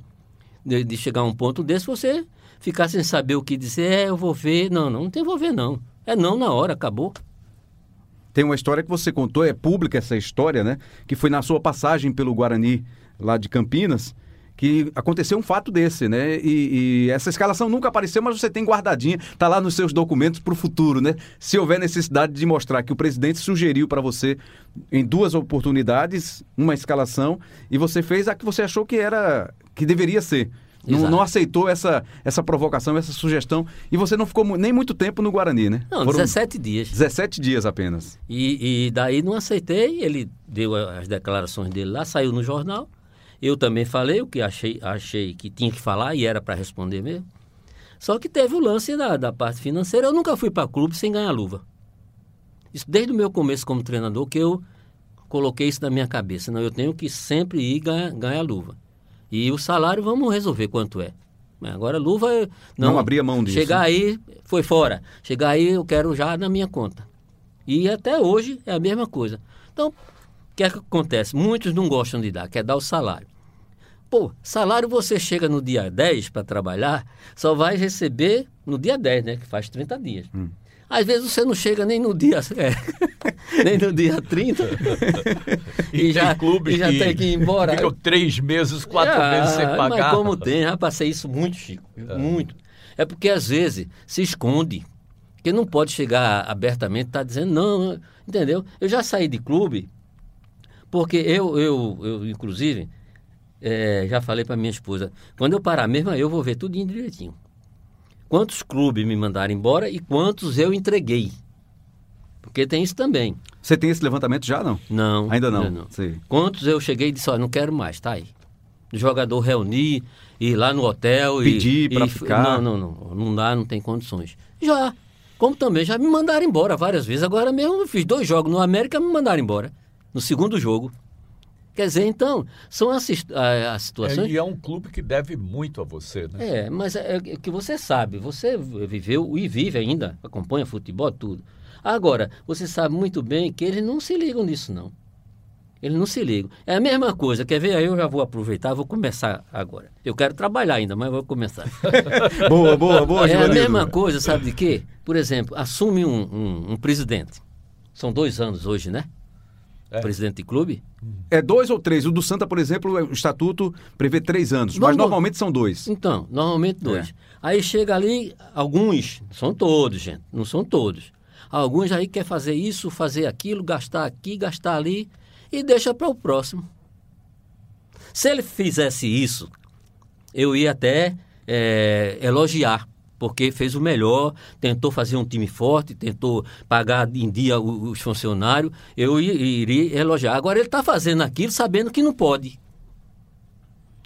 de, de, chegar a um ponto desse, você ficar sem saber o que dizer, é, eu vou ver. Não, não, não tem vou ver, não. É não na hora, acabou. Tem uma história que você contou, é pública essa história, né? Que foi na sua passagem pelo Guarani, lá de Campinas, que aconteceu um fato desse, né? E, e, essa escalação nunca apareceu, mas você tem guardadinha, tá lá nos seus documentos para o futuro, né? Se houver necessidade de mostrar que o presidente sugeriu para você em duas oportunidades uma escalação e você fez a que você achou que era que deveria ser. Não, não, aceitou essa, essa provocação, essa sugestão. E você não ficou nem muito tempo no Guarani, né? Não, Foram 17 dias. 17 dias apenas. E, e daí não aceitei, ele deu as declarações dele lá, saiu no jornal. Eu também falei o que achei, achei que tinha que falar e era para responder mesmo. Só que teve o lance da, da parte financeira. Eu nunca fui para clube sem ganhar luva. Isso desde o meu começo como treinador que eu coloquei isso na minha cabeça. Não, eu tenho que sempre ir ganhar, ganhar luva. E o salário vamos resolver quanto é. Agora luva não, não abria mão disso. Chegar aí foi fora. Chegar aí eu quero já na minha conta. E até hoje é a mesma coisa. Então, o que é que acontece? Muitos não gostam de dar, quer dar o salário. Pô, salário você chega no dia 10 para trabalhar, só vai receber no dia 10, né? Que faz 30 dias. Hum. Às vezes você não chega nem no dia, é, nem no dia 30 e, e já, clube e já tem que ir embora. Ficam três meses, quatro ah, meses sem pagar. Mas como tem, já passei isso muito, Chico, é. muito. É porque às vezes se esconde, porque não pode chegar abertamente e tá dizendo não, entendeu? Eu já saí de clube, porque eu, eu, eu inclusive, é, já falei para minha esposa, quando eu parar mesmo, eu vou ver tudo direitinho quantos clubes me mandaram embora e quantos eu entreguei. Porque tem isso também. Você tem esse levantamento já, não? Não. Ainda não? Ainda não. Quantos eu cheguei e disse, olha, não quero mais, tá aí. O jogador reunir, ir lá no hotel Pedir para ficar? Não, não, não. Não dá, não tem condições. Já. Como também já me mandaram embora várias vezes. Agora mesmo eu fiz dois jogos no América me mandaram embora. No segundo jogo. Quer dizer, então, são as, as situações. É, e é um clube que deve muito a você, né? É, mas é, é que você sabe, você viveu e vive ainda, acompanha futebol, tudo. Agora, você sabe muito bem que eles não se ligam nisso, não. Eles não se ligam. É a mesma coisa. Quer ver? Aí eu já vou aproveitar, vou começar agora. Eu quero trabalhar ainda, mas vou começar. boa, boa, boa, É a mesma coisa, sabe de quê? Por exemplo, assume um, um, um presidente. São dois anos hoje, né? É. Presidente de clube? É dois ou três. O do Santa, por exemplo, o estatuto prevê três anos, mas normalmente são dois. Então, normalmente dois. É. Aí chega ali, alguns, são todos, gente, não são todos. Alguns aí quer fazer isso, fazer aquilo, gastar aqui, gastar ali e deixa para o próximo. Se ele fizesse isso, eu ia até é, elogiar porque fez o melhor, tentou fazer um time forte, tentou pagar em dia os funcionários, eu iria elogiar. Agora ele está fazendo aquilo sabendo que não pode.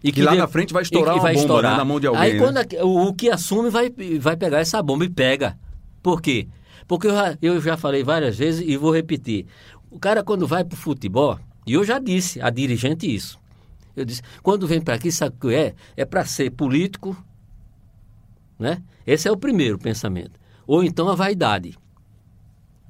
E que, lá na frente vai estourar vai bomba estourar. Né, na mão de alguém. Aí né? quando a- o, o que assume vai, vai pegar essa bomba e pega. Por quê? Porque eu já, eu já falei várias vezes e vou repetir. O cara quando vai pro futebol, e eu já disse a dirigente isso. Eu disse, quando vem para aqui, sabe o que é? É para ser político, né? Esse é o primeiro pensamento. Ou então a vaidade.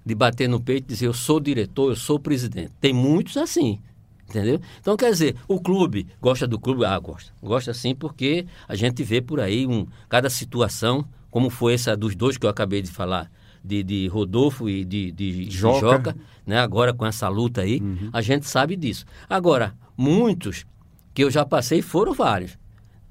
De bater no peito e dizer, eu sou diretor, eu sou presidente. Tem muitos assim. Entendeu? Então, quer dizer, o clube gosta do clube? Ah, gosta. Gosta sim, porque a gente vê por aí um, cada situação, como foi essa dos dois que eu acabei de falar, de, de Rodolfo e de, de, Joca. Joca, né? agora com essa luta aí, a gente sabe disso. Agora, muitos que eu já passei foram vários,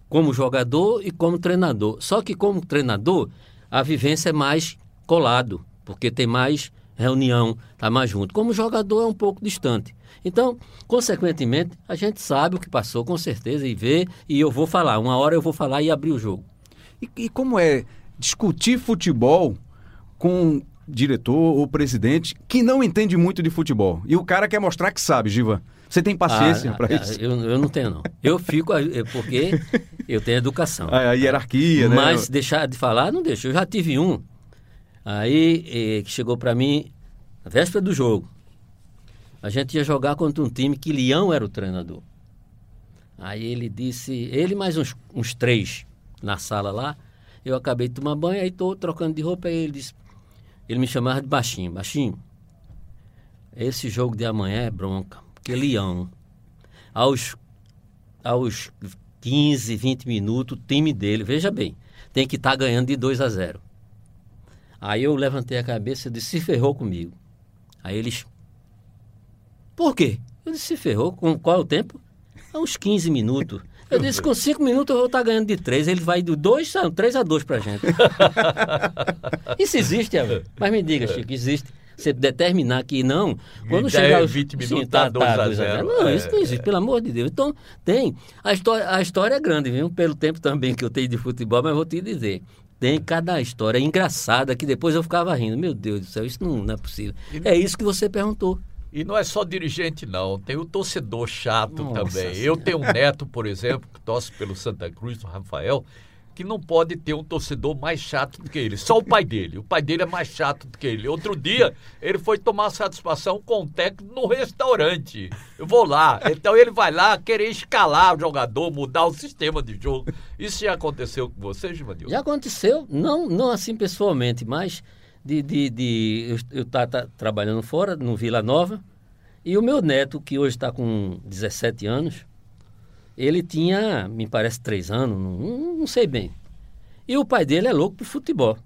como jogador e como treinador. Só que como treinador, a vivência é mais colado, porque tem mais reunião, tá mais junto. Como jogador é um pouco distante. Então, consequentemente, a gente sabe o que passou com certeza e vê, e eu vou falar. Uma hora eu vou falar e abrir o jogo. E, e como é discutir futebol com diretor ou presidente que não entende muito de futebol? E o cara quer mostrar que sabe, Giva. Você tem paciência Ah, para ah, isso? Eu, eu não tenho, não. Eu fico, é porque eu tenho educação. A, a hierarquia, né? Mas deixar de falar, não deixa. Eu já tive um aí eh, que chegou para mim na véspera do jogo. A gente ia jogar contra um time que Leão era o treinador. Aí ele disse, ele mais uns, uns três na sala lá. Eu acabei de tomar banho, aí estou trocando de roupa. Aí ele disse, ele me chamava de baixinho, baixinho. Esse jogo de amanhã é bronca, Leão, aos, aos 15, 20 minutos, o time dele, veja bem, tem que estar ganhando de 2 a 0. Aí eu levantei a cabeça e disse, se ferrou comigo. Aí eles, por quê? Eu disse, se ferrou, com qual é o tempo? Há uns 15 minutos. Eu disse, com 5 minutos eu vou estar ganhando de 3. Ele vai do 2 a 3 a 2 pra gente. Isso existe, Abel? Mas me diga, Chico, existe? Você determinar que não, quando chegar 10, os 20 Sim, minutos, tá, tá 2 a tá, 2 0. Não, É, isso não existe, pelo amor de Deus. Então, tem. A história, a história é grande, viu? Pelo tempo também que eu tenho de futebol, mas vou te dizer. Tem cada história engraçada que depois eu ficava rindo. Meu Deus do céu, isso não, não é possível. É isso que você perguntou. E não é só dirigente, não. Tem o torcedor chato Nossa também. Senhora. Eu tenho um neto, por exemplo, que torce pelo Santa Cruz, o Rafael, que não pode ter um torcedor mais chato do que ele. Só o pai dele. O pai dele é mais chato do que ele. Outro dia, ele foi tomar satisfação com o técnico no restaurante. Eu vou lá. Então ele vai lá querer escalar o jogador, mudar o sistema de jogo. Isso já aconteceu com você, Givanil? Já aconteceu, não, não assim pessoalmente, mas de, de, de eu estar trabalhando fora, no Vila Nova, e o meu neto, que hoje está com 17 anos, ele tinha, me parece, 3 anos, não, não sei bem. E o pai dele é louco por futebol.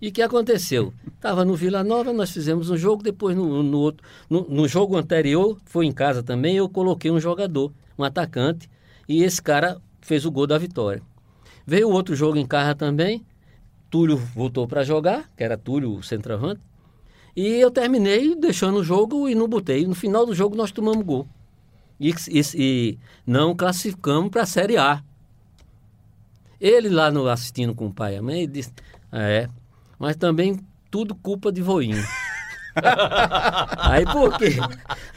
E o que aconteceu? Estava no Vila Nova, nós fizemos um jogo, depois no, no, outro, no, no jogo anterior, foi em casa também, eu coloquei um jogador, um atacante, e esse cara fez o gol da vitória. Veio outro jogo em casa também, Túlio voltou para jogar, que era Túlio, o centroavante, e eu terminei deixando o jogo e não botei. No final do jogo nós tomamos gol. E, e, e não classificamos para a Série A. Ele lá no, assistindo com o pai e a mãe, ele disse, é, mas também tudo culpa de voinho. Aí por quê?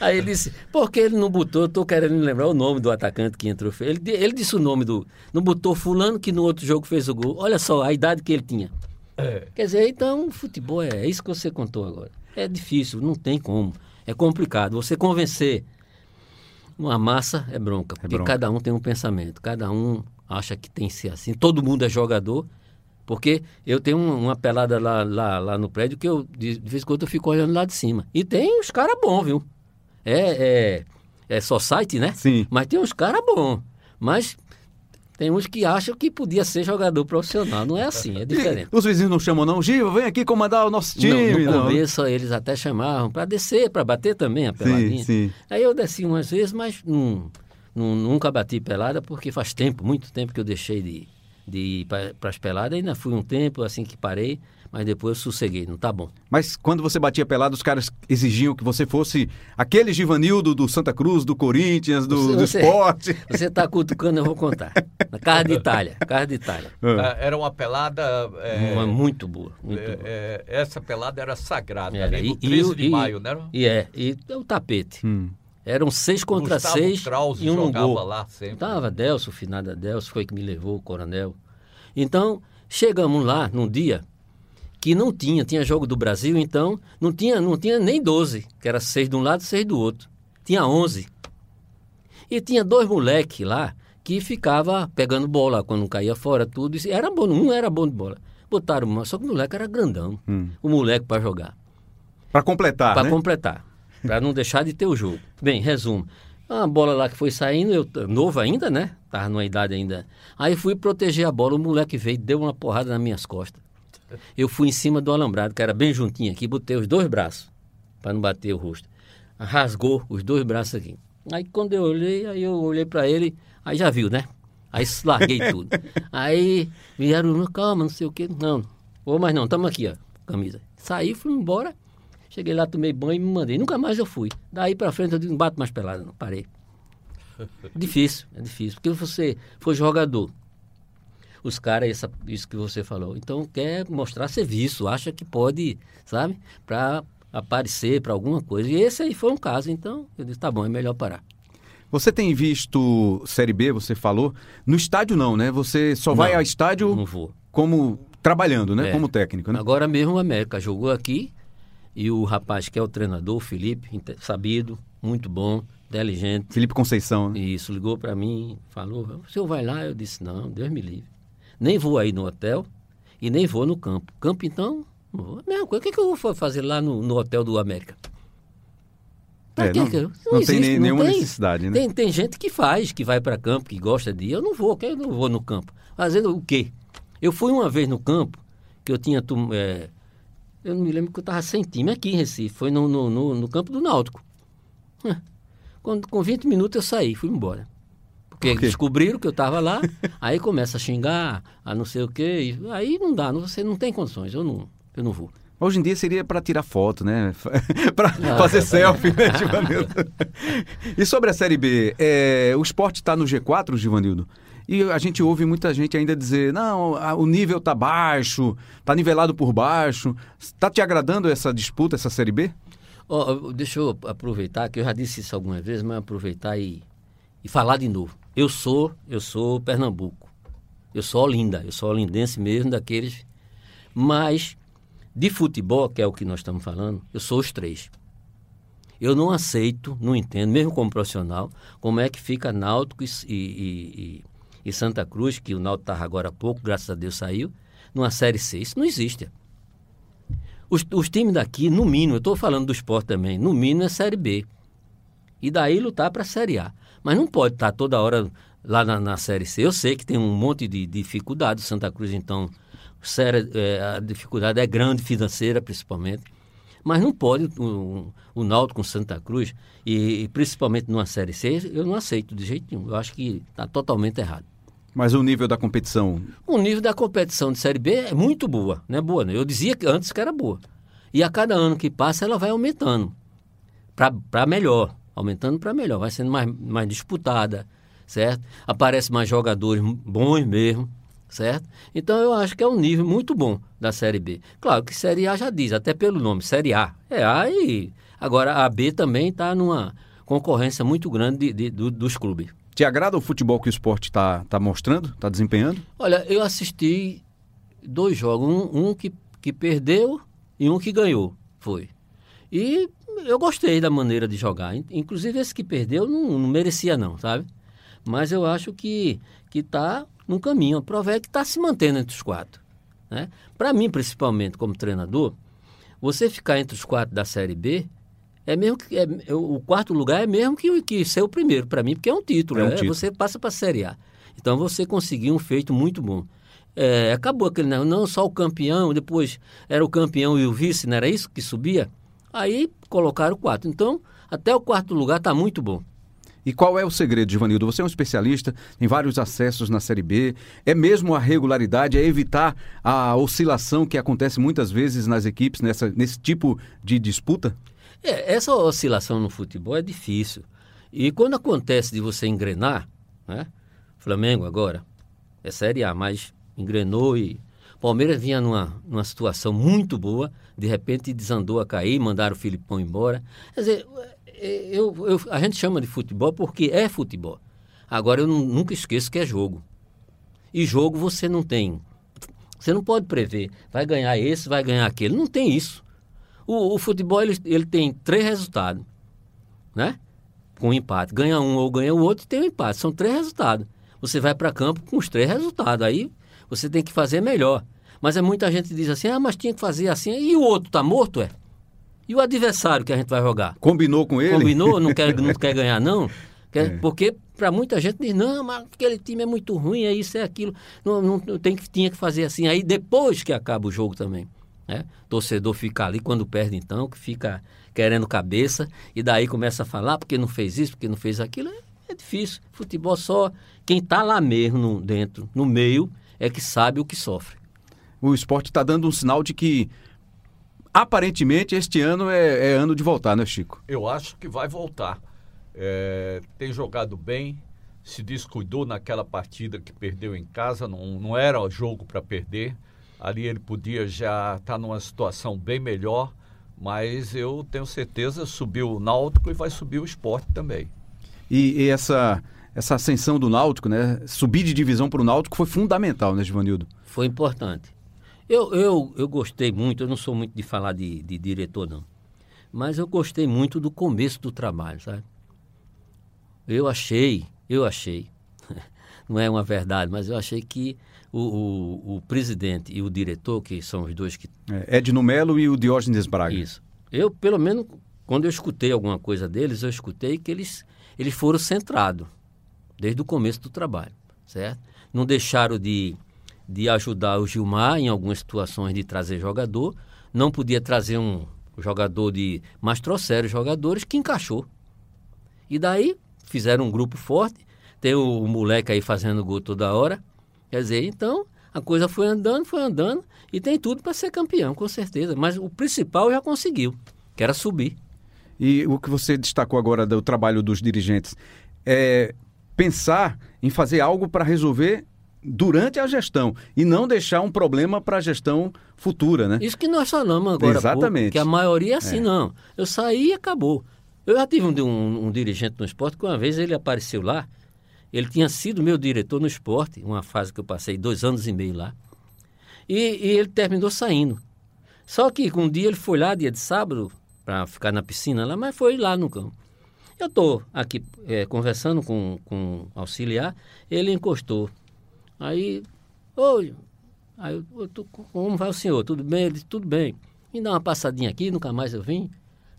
Aí ele disse, porque ele não botou, eu tô querendo lembrar o nome do atacante que entrou. Ele, ele disse o nome do. Não botou fulano que no outro jogo fez o gol. Olha só a idade que ele tinha. É. Quer dizer, então, futebol é, é isso que você contou agora. É difícil, não tem como. É complicado. Você convencer uma massa é bronca, porque bronca. cada um tem um pensamento, cada um acha que tem que ser assim. Todo mundo é jogador, porque eu tenho um- uma pelada lá, lá, lá no prédio que eu, de, de vez em quando, eu fico olhando lá de cima. E tem uns caras bons, viu? É, é, é só site, né? Sim. Mas tem uns caras bons. Mas tem uns que acham que podia ser jogador profissional. Não é assim, é diferente. Os vizinhos não chamam, não. Giva, vem aqui comandar o nosso time. no não. começo eles até chamavam para descer, para bater também a Sim, peladinha. sim. Aí eu desci umas vezes, mas não, não- nunca bati pelada porque faz tempo, muito tempo que eu deixei de, de ir para as peladas. Ainda fui um tempo assim que parei, mas depois eu sosseguei, não tá bom. Mas quando você batia pelado, os caras exigiam que você fosse aquele Givanildo do Santa Cruz, do Corinthians, do, Você- do você- esporte. Você tá cutucando, eu vou contar. Na casa de Itália, casa de Itália. Ah, Era uma pelada. é, Uma muito boa, muito é, boa. é, essa pelada era sagrada, Era, ali no e- e 13 o- de e- maio, né? E é, e o tapete. Hum. Eram seis contra Gustavo seis Krause e um jogava gol. lá sempre. Tava Delso, o finado Delso, foi que me levou, o coronel. Então, chegamos lá num dia que não tinha, tinha jogo do Brasil, então não tinha, não tinha nem 12, que era seis de um lado e seis do outro. Tinha 11. E tinha dois moleques lá que ficava pegando bola quando caía fora, tudo. E era bom, um era bom de bola. Botaram uma, só que o moleque era grandão. O moleque para jogar Para completar, para né? completar, para não deixar de ter o jogo. Bem, resumo. A bola lá que foi saindo, eu novo ainda, né? Tava numa idade ainda. Aí fui proteger a bola, o moleque veio, deu uma porrada nas minhas costas. Eu fui em cima do alambrado, que era bem juntinho aqui, botei os dois braços para não bater o rosto. Rasgou os dois braços aqui. Aí quando eu olhei, aí eu olhei para ele, aí já viu, né? Aí larguei tudo. Aí vieram, calma, não sei o quê. Não, vou mais não, estamos aqui, ó, camisa. Saí, fui embora. Cheguei lá, tomei banho e me mandei. Nunca mais eu fui. Daí pra frente eu digo, não bato mais pelada, não. Parei. Difícil, é difícil. Porque você foi jogador. Os caras, essa- isso que você falou. Então quer mostrar serviço, acha que pode, sabe? Pra aparecer pra alguma coisa. E esse aí foi um caso. Então eu disse, tá bom, é melhor parar. Você tem visto Série B, você falou. No estádio não, né? Você só vai Não, ao estádio Não vou. como trabalhando, né? É. Como técnico, né? Agora mesmo o América jogou aqui e o rapaz que é o treinador, o Felipe, sabido, muito bom, inteligente. Felipe Conceição, né? Isso, ligou para mim, falou, o senhor vai lá? Eu disse, não, Deus me livre. Nem vou aí no hotel e nem vou no campo. Campo, então, não o que, que eu vou fazer lá no, no hotel do América? Pra É, quê não- eu- não tem nem- nenhuma tem. necessidade, né? Tem, tem gente que faz, que vai para campo, que gosta de ir. Eu não vou, eu não vou no campo. Fazendo o quê? Eu fui uma vez no campo, que eu tinha... é, eu não me lembro que eu estava sem time aqui em Recife. Foi no, no, no, no campo do Náutico. Quando, com 20 minutos eu saí, fui embora. Porque Por descobriram que eu estava lá, aí começa a xingar, a não sei o quê. aí não dá, não, você não tem condições, eu não, eu não vou. Hoje em dia seria para tirar foto, né? para Ah, fazer é. selfie, né, Givanildo? e sobre a Série B, é, o esporte está no G4, Givanildo? E a gente ouve muita gente ainda dizer, não, o nível tá baixo, tá nivelado por baixo. Está te agradando essa disputa, essa Série B? Ó, deixa eu aproveitar, que eu já disse isso algumas vezes, mas aproveitar e, e falar de novo. Eu sou, eu sou Pernambuco. Eu sou Olinda, eu sou olindense mesmo, daqueles. Mas de futebol, que é o que nós estamos falando, eu sou os três. Eu não aceito, não entendo, mesmo como profissional, como é que fica Náutico e, e, e- e Santa Cruz, que o Náutico estava agora há pouco, graças a Deus saiu, numa Série C. Isso não existe. Os, os times daqui, no mínimo, eu estou falando do esporte também, no mínimo é Série B. E daí lutar para a Série A. Mas não pode estar toda hora lá na, na Série C. Eu sei que tem um monte de dificuldade. Santa Cruz, então, séria, é, a dificuldade é grande, financeira principalmente. Mas não pode o, o Náutico com Santa Cruz, e, e principalmente numa Série C, eu não aceito de jeito nenhum. Eu acho que está totalmente errado. Mas o nível da competição. O nível da competição de Série B é muito boa, não é boa, né? Eu dizia que antes que era boa. E a cada ano que passa, ela vai aumentando para melhor, aumentando para melhor, vai sendo mais, mais disputada, certo? Aparece mais jogadores bons mesmo, certo? Então eu acho que é um nível muito bom da Série B. Claro que Série A já diz, até pelo nome, Série A. É A e agora a B também está numa concorrência muito grande de- de- do- dos clubes. Te agrada o futebol que o esporte está tá mostrando, está desempenhando? Olha, eu assisti dois jogos, um, um que, que perdeu e um que ganhou, foi. E eu gostei da maneira de jogar. In- Inclusive esse que perdeu não, não merecia não, sabe? Mas eu acho que que está num caminho. A prova é que está se mantendo entre os quatro. Né? Para mim, principalmente como treinador, você ficar entre os quatro da Série B é mesmo que é- o quarto lugar é mesmo que, que ser o primeiro para mim, porque é um título. É um é, título. Você passa para a Série A. Então você conseguiu um feito muito bom. É, acabou aquele não, não só o campeão, depois era o campeão e o vice, não era isso que subia? Aí colocaram o quatro. Então, até o quarto lugar está muito bom. E qual é o segredo, Givanildo? Você é um especialista, tem vários acessos na Série B. É mesmo a regularidade, é evitar a oscilação que acontece muitas vezes nas equipes nessa, nesse tipo de disputa? É, essa oscilação no futebol é difícil. E quando acontece de você engrenar, né? Flamengo agora, é Série A, mas engrenou e. Palmeiras vinha numa, numa situação muito boa, de repente desandou a cair, mandaram o Filipão embora. Quer dizer, eu, eu, a gente chama de futebol porque é futebol. Agora, eu nunca esqueço que é jogo. E jogo você não tem. Você não pode prever. Vai ganhar esse, vai ganhar aquele. Não tem isso. O, o futebol ele, ele tem três resultados. Né? Com um empate. Ganha um ou ganha o outro tem um empate. São três resultados. Você vai para campo com os três resultados. Aí você tem que fazer melhor. Mas é muita gente diz assim: ah, mas tinha que fazer assim. E o outro está morto, é? E o adversário que a gente vai jogar? Combinou com ele? Combinou? Não quer, não quer ganhar, não? Quer, é. Porque para muita gente diz, não, mas aquele time é muito ruim, é isso, é aquilo. Não, não, tem que, tinha que fazer assim. Aí depois que acaba o jogo também. Né? Torcedor fica ali, quando perde então, que fica querendo cabeça, e daí começa a falar porque não fez isso, porque não fez aquilo. É, é difícil. Futebol só quem está lá mesmo no, dentro, no meio, é que sabe o que sofre. O esporte está dando um sinal de que aparentemente este ano é, é, ano de voltar, né, Chico? Eu acho que vai voltar. É, tem jogado bem, se descuidou naquela partida que perdeu em casa, não, não era jogo para perder. Ali ele podia já estar tá numa situação bem melhor, mas eu tenho certeza subiu o Náutico e vai subir o esporte também. E, e essa, essa ascensão do Náutico, né? Subir de divisão para o Náutico foi fundamental, né, Givanildo? Foi importante. Eu, eu, eu gostei muito, eu não sou muito de falar de, de diretor, não. Mas eu gostei muito do começo do trabalho, sabe? Eu achei, eu achei, não é uma verdade, mas eu achei que o, o, o, presidente e o diretor, que são os dois que. É, Edno Melo e o Diógenes Braga. Isso. Eu, pelo menos, quando eu escutei alguma coisa deles, eu escutei que eles, eles foram centrados desde o começo do trabalho, certo? Não deixaram de, de ajudar o Gilmar em algumas situações de trazer jogador. Não podia trazer um jogador de. Mas trouxeram jogadores que encaixou. E daí fizeram um grupo forte, tem o, o moleque aí fazendo gol toda hora. Quer dizer, então a coisa foi andando, foi andando e tem tudo para ser campeão, com certeza. Mas o principal já conseguiu, que era subir. E o que você destacou agora do trabalho dos dirigentes é pensar em fazer algo para resolver durante a gestão e não deixar um problema para a gestão futura, né? Isso que nós falamos agora, Exatamente. Pouco, que a maioria é assim, é. não. Eu saí e acabou. Eu já tive um, um, um, dirigente no esporte que uma vez ele apareceu lá. Ele tinha sido meu diretor no esporte, uma fase que eu passei dois anos e meio lá. E, e ele terminou saindo. Só que um dia ele foi lá, dia de sábado, para ficar na piscina lá, mas foi lá no campo. Eu estou aqui é, conversando com, com o auxiliar, ele encostou. Aí, oi, aí eu, tô, como vai o senhor? Tudo bem? Ele disse, tudo bem. Me dá uma passadinha aqui, nunca mais eu vim.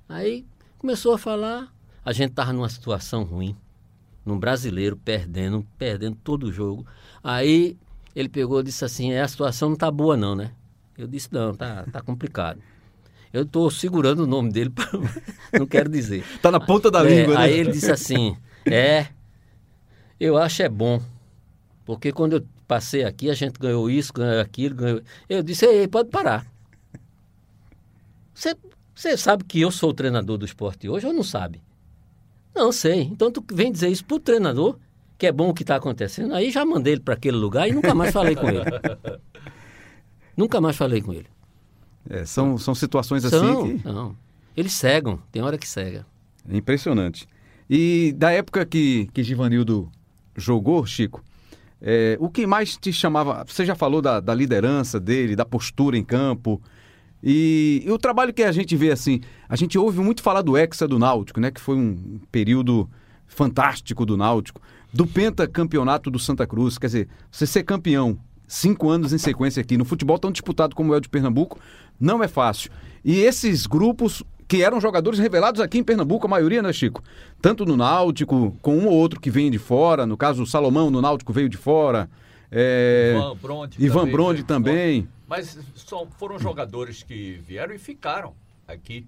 Aí Começou a falar, a gente estava numa situação ruim, num brasileiro perdendo, perdendo todo o jogo. Aí ele pegou e disse assim, é, a situação não está boa não, né? Eu disse, não, tá, tá complicado. Eu estou segurando o nome dele, pra... não quero dizer. Está na ponta da é, língua, né? Aí ele disse assim, é, eu acho é bom, porque quando eu passei aqui, a gente ganhou isso, ganhou aquilo, ganhou... Eu disse, ei, pode parar. Você você sabe que eu sou o treinador do esporte hoje ou não sabe? Não sei. Então tu vem dizer isso pro treinador, que é bom o que está acontecendo. Aí já mandei ele para aquele lugar e nunca mais falei com ele. nunca mais falei com ele. É, são, são situações são, assim que... Não, eles cegam, tem hora que cega. É impressionante. E da época que, que Givanildo jogou, Chico, é, o que mais te chamava... Você já falou da, da liderança dele, da postura em campo... E, e, o trabalho que a gente vê assim, a gente ouve muito falar do Hexa do Náutico, né? Que foi um período fantástico do Náutico, do pentacampeonato do Santa Cruz, quer dizer, você ser campeão cinco anos em sequência aqui no futebol tão disputado como é o de Pernambuco, não é fácil. E esses grupos que eram jogadores revelados aqui em Pernambuco, a maioria, né, Chico? Tanto no Náutico, com um ou outro que vem de fora, no caso o Salomão no Náutico veio de fora. É... Ivan Bronde Ivan também. Bronde também. Mas são, foram jogadores que vieram e ficaram aqui.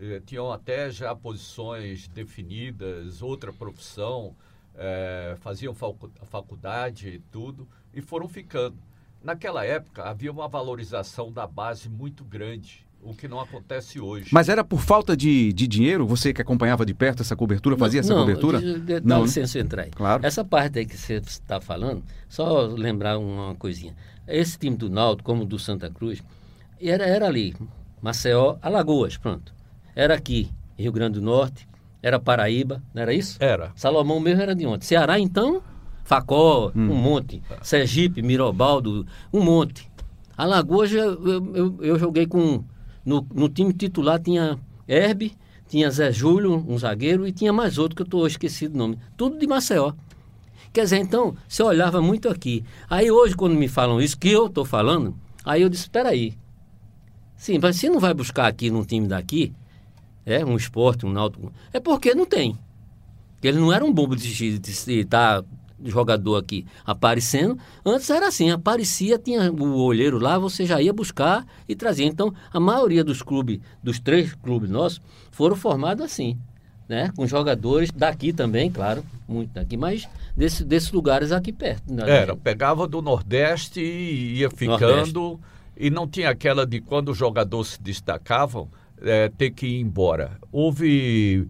Eh, tinham até já posições definidas, outra profissão, eh, faziam facu faculdade e tudo, e foram ficando. Naquela época havia uma valorização da base muito grande, o que não acontece hoje. Mas era por falta de, de dinheiro? Você que acompanhava de perto essa cobertura, fazia não, essa não, cobertura? De, de, não, licença entrar aí. Claro. Essa parte aí que você está falando, só lembrar uma coisinha. Esse time do Náutico, como do Santa Cruz, era, era ali, Maceió, Alagoas, pronto. Era aqui, Rio Grande do Norte, era Paraíba, não era isso? Era. Salomão mesmo era de onde? Ceará, então, Facó, um monte. Sergipe, Mirobaldo, um monte. Alagoas, eu, eu, eu joguei com. No, no time titular tinha Herbe, tinha Zé Júlio, um zagueiro, e tinha mais outro que eu estou esquecido o nome. Tudo de Maceió. Quer dizer, então, você olhava muito aqui. Aí hoje, quando me falam isso, que eu estou falando, aí eu disse, espera aí. Sim, mas você não vai buscar aqui num time daqui, é, um esporte, um náutico, é porque não tem. Ele não era um bobo de estar jogador aqui aparecendo. Antes era assim, aparecia, tinha o olheiro lá, você já ia buscar e trazia. Então, a maioria dos clubes, dos três clubes nossos, foram formados assim, né? Com jogadores daqui também, claro, muito daqui, mas desse, desses lugares aqui perto. Né? Era, pegava do Nordeste e ia ficando. Nordeste. E não tinha aquela de quando os jogadores se destacavam, é, ter que ir embora. Houve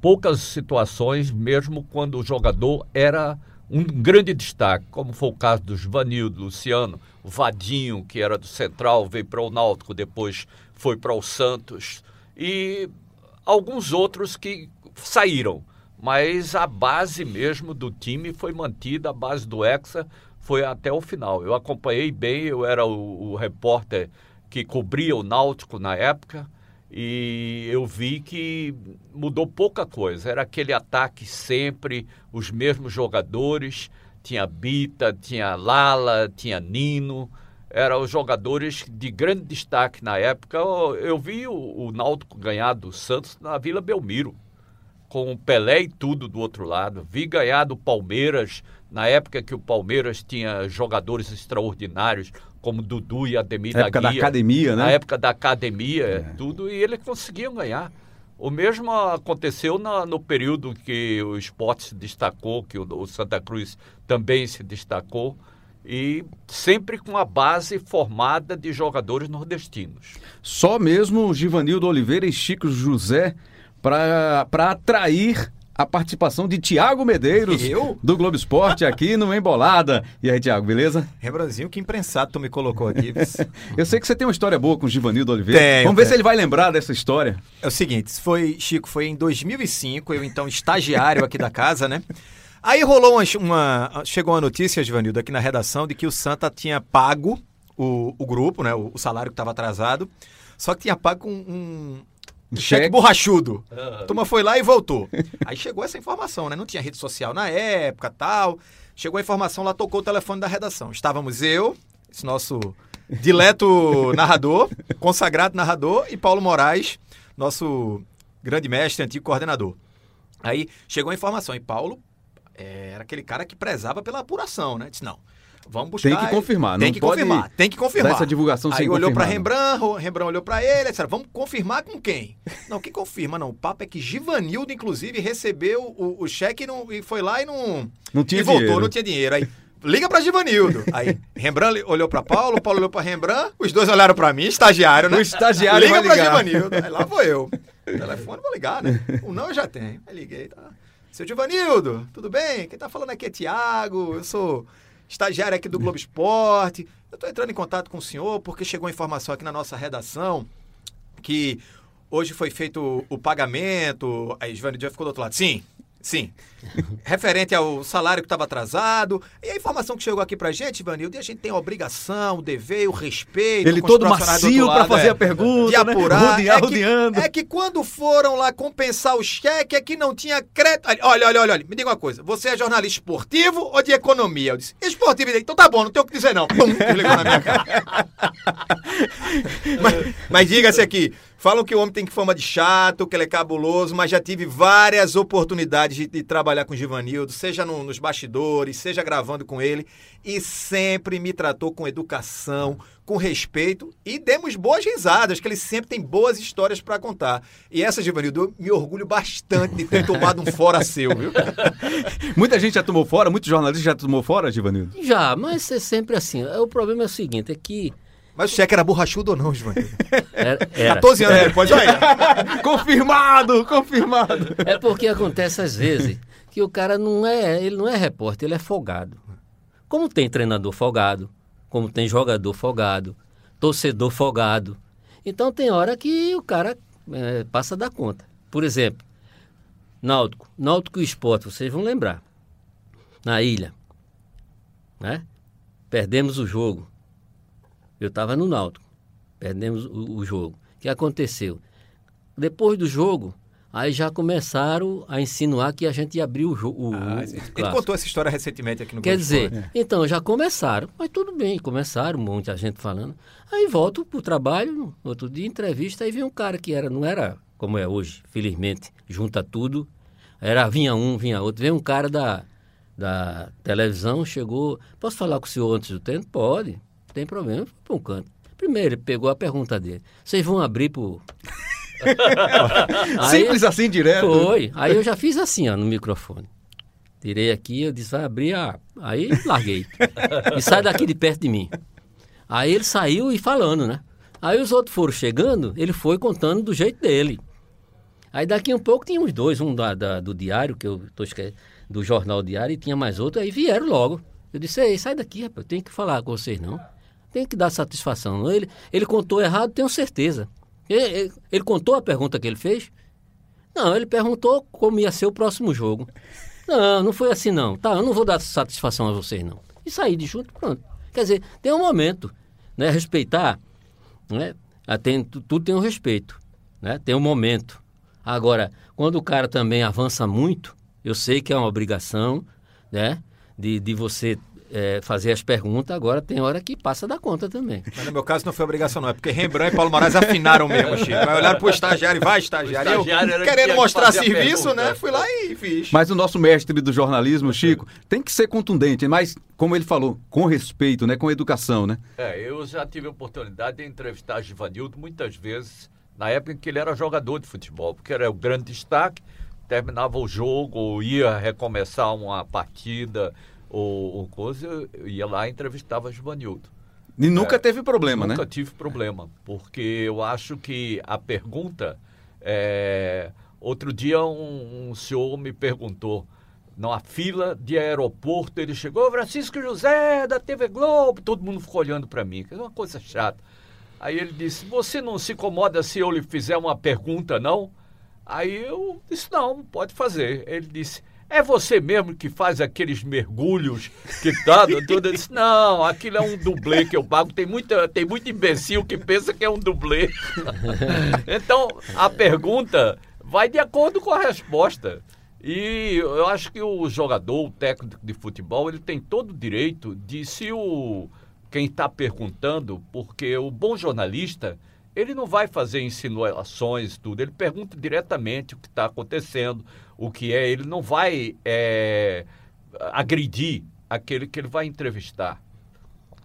poucas situações, mesmo quando o jogador era um grande destaque, como foi o caso do Vanildo, Luciano, Vadinho, que era do Central, veio para o Náutico, depois foi para o Santos, e alguns outros que saíram. Mas a base mesmo do time foi mantida, a base do Hexa foi até o final. Eu acompanhei bem, eu era o, o repórter que cobria o Náutico na época, e eu vi que mudou pouca coisa. Era aquele ataque sempre, os mesmos jogadores. Tinha Bita, tinha Lala, tinha Nino. Eram os jogadores de grande destaque na época. Eu vi o, o Náutico ganhar do Santos na Vila Belmiro, com o Pelé e tudo do outro lado. Vi ganhar do Palmeiras, na época que o Palmeiras tinha jogadores extraordinários, como Dudu e Ademir na época da, da academia, né? Na época da academia, é. tudo, e eles conseguiam ganhar. O mesmo aconteceu na, no período que o esporte se destacou, que o, o, Santa Cruz também se destacou, e sempre com a base formada de jogadores nordestinos. Só mesmo Givanildo Oliveira e Chico José para atrair a participação de Tiago Medeiros, Eu? do Globo Esporte, aqui no Embolada. E aí, Tiago, beleza? Rembrandzinho, que imprensado tu me colocou aqui. eu sei que você tem uma história boa com o Givanildo Oliveira. Tenho, Vamos ver se ele vai lembrar dessa história. É o seguinte, foi, Chico, foi em 2005, eu então estagiário aqui da casa, né? Aí rolou uma, uma chegou uma notícia, Givanildo, aqui na redação, de que o Santa tinha pago o, o grupo, né? O, o salário que estava atrasado, só que tinha pago um cheque, cheque borrachudo. Uhum. A turma foi lá e voltou. Aí chegou essa informação, né? Não tinha rede social na época tal. Chegou a informação, lá tocou o telefone da redação. Estávamos eu, esse nosso dileto narrador, consagrado narrador, e Paulo Moraes, nosso grande mestre, antigo coordenador. Aí chegou a informação, e Paulo é, era aquele cara que prezava pela apuração, né? Disse, não, Vamos buscar. Tem que confirmar, Tem que confirmar, tem que confirmar. essa divulgação Aí olhou para Rembrandt, Rembrandt olhou para ele, disse, vamos confirmar com quem? Não, quem confirma não. O papo é que Givanildo, inclusive, recebeu o, o cheque e, não, e foi lá e não. Não tinha e voltou, dinheiro. não tinha dinheiro. Aí. Liga para Givanildo. Aí Rembrandt olhou para Paulo, Paulo olhou para Rembrandt, os dois olharam para mim, estagiário, né? O estagiário Liga para Givanildo. Aí lá vou eu. O telefone vou ligar, né? O não eu já tenho. Aí liguei, tá. Seu Givanildo, tudo bem? Quem tá falando aqui é Tiago, eu sou estagiário aqui do Globo Esporte. Eu estou entrando em contato com o senhor porque chegou a informação aqui na nossa redação que hoje foi feito o pagamento. Aí Giovanni já ficou do outro lado. Sim, Sim. Referente ao salário que estava atrasado. E a informação que chegou aqui pra gente, Ivanildo, e a gente tem a obrigação, o dever, o respeito. Ele todo macio para fazer é, a pergunta. De né? apurar. Né? Rodear, é, que, é que quando foram lá compensar o cheque, é que não tinha crédito. Olha, olha, olha, olha. Me diga uma coisa. Você é jornalista esportivo ou de economia? Eu disse, esportivo. Então tá bom, não tenho o que dizer não. Pum, desligou na minha cara. mas, mas diga-se aqui, Falam que o homem tem fama de chato, que ele é cabuloso, mas já tive várias oportunidades de, de trabalhar com o Givanildo, seja no, nos bastidores, seja gravando com ele, e sempre me tratou com educação, com respeito e demos boas risadas, que ele sempre tem boas histórias para contar. E essa, Givanildo, eu me orgulho bastante de ter tomado um fora seu, viu? Muita gente já tomou fora, muitos jornalistas já tomou fora, Givanildo? Já, mas é sempre assim. O problema é o seguinte, é que mas o cheque era borrachudo ou não, João? Era, era. 14 anos depois, olha. confirmado, confirmado. É porque acontece às vezes que o cara não é, ele não é repórter, ele é folgado. Como tem treinador folgado, como tem jogador folgado, torcedor folgado. Então tem hora que o cara é, passa da conta. Por exemplo, Náutico. Náutico e Esporte, vocês vão lembrar. Na ilha. Né? Perdemos o jogo. Eu estava no Náutico. Perdemos o, o jogo. O que aconteceu? Depois do jogo, aí já começaram a insinuar que a gente ia abrir o jogo. Ah, ele contou essa história recentemente aqui no Quer dizer, Esporte. então já começaram, mas tudo bem, começaram, muita gente falando. Aí volto pro trabalho, no outro dia, entrevista, aí vem um cara que era, não era como é hoje, felizmente, junta tudo. Era, vinha um, vinha outro. Vem um cara da, da televisão, chegou. Posso falar com o senhor antes do tempo? Pode, tem problema, foi para um canto. Primeiro, ele pegou a pergunta dele. Vocês vão abrir pro. Aí- Simples assim, direto. foi. Aí eu já fiz assim, ó, no microfone. Tirei aqui, eu disse, vai abrir a. Aí larguei. e sai daqui de perto de mim. Aí ele saiu e falando, né? Aí os outros foram chegando, ele foi contando do jeito dele. Aí daqui um pouco tinha uns dois, um da, da- do diário, que eu tô esquecendo, do jornal diário, e tinha mais outro, aí vieram logo. Eu disse, ei, sai daqui, rapaz, eu tenho que falar com vocês, não. Tem que dar satisfação. Ele, ele contou errado, tenho certeza. Ele, ele- ele contou a pergunta que ele fez? Não, ele perguntou como ia ser o próximo jogo. Não, não foi assim não. Tá, eu não vou dar satisfação a vocês não. E sair de junto, pronto. Quer dizer, tem um momento, né? Respeitar, né? Ah, tem, tu- tudo tem um respeito, né? Tem um momento. Agora, quando o cara também avança muito, eu sei que é uma obrigação, né? De, de você eh, fazer as perguntas, agora tem hora que passa da conta também. Mas no meu caso não foi obrigação, não. É porque Rembrandt e Paulo Moraes afinaram mesmo, Chico. Aí olharam pro estagiário e vai, estagiário. Estagiário eu, que querendo que mostrar serviço, pergunta. né? Fui lá e fiz. Mas o nosso mestre do jornalismo, Chico, tem que ser contundente, mas, como ele falou, com respeito, né? Com educação, né? É, eu já tive a oportunidade de entrevistar Givanildo muitas vezes, na época em que ele era jogador de futebol, porque era o grande destaque, terminava o jogo, ou ia recomeçar uma partida, ou, ou coisa, eu ia lá e entrevistava Givanildo. E nunca É, teve problema, Nunca né? tive problema, porque eu acho que a pergunta. é, Outro dia um, um senhor me perguntou, numa fila de aeroporto, ele chegou, Francisco José, da TV Globo, todo mundo ficou olhando para mim, que é uma coisa chata. Aí ele disse, você não se incomoda se eu lhe fizer uma pergunta, não? Aí eu disse, não, pode fazer. Ele disse, é você mesmo que faz aqueles mergulhos que tá, tudo? Disse, não, aquilo é um dublê que eu pago. Tem, muita, tem muito imbecil que pensa que é um dublê. então, a pergunta vai de acordo com a resposta. E eu acho que o jogador, o técnico de futebol, ele tem todo o direito de se o quem está perguntando, porque o bom jornalista, ele não vai fazer insinuações, tudo. Ele pergunta diretamente o que está acontecendo, o que é. Ele não vai é, agredir aquele que ele vai entrevistar.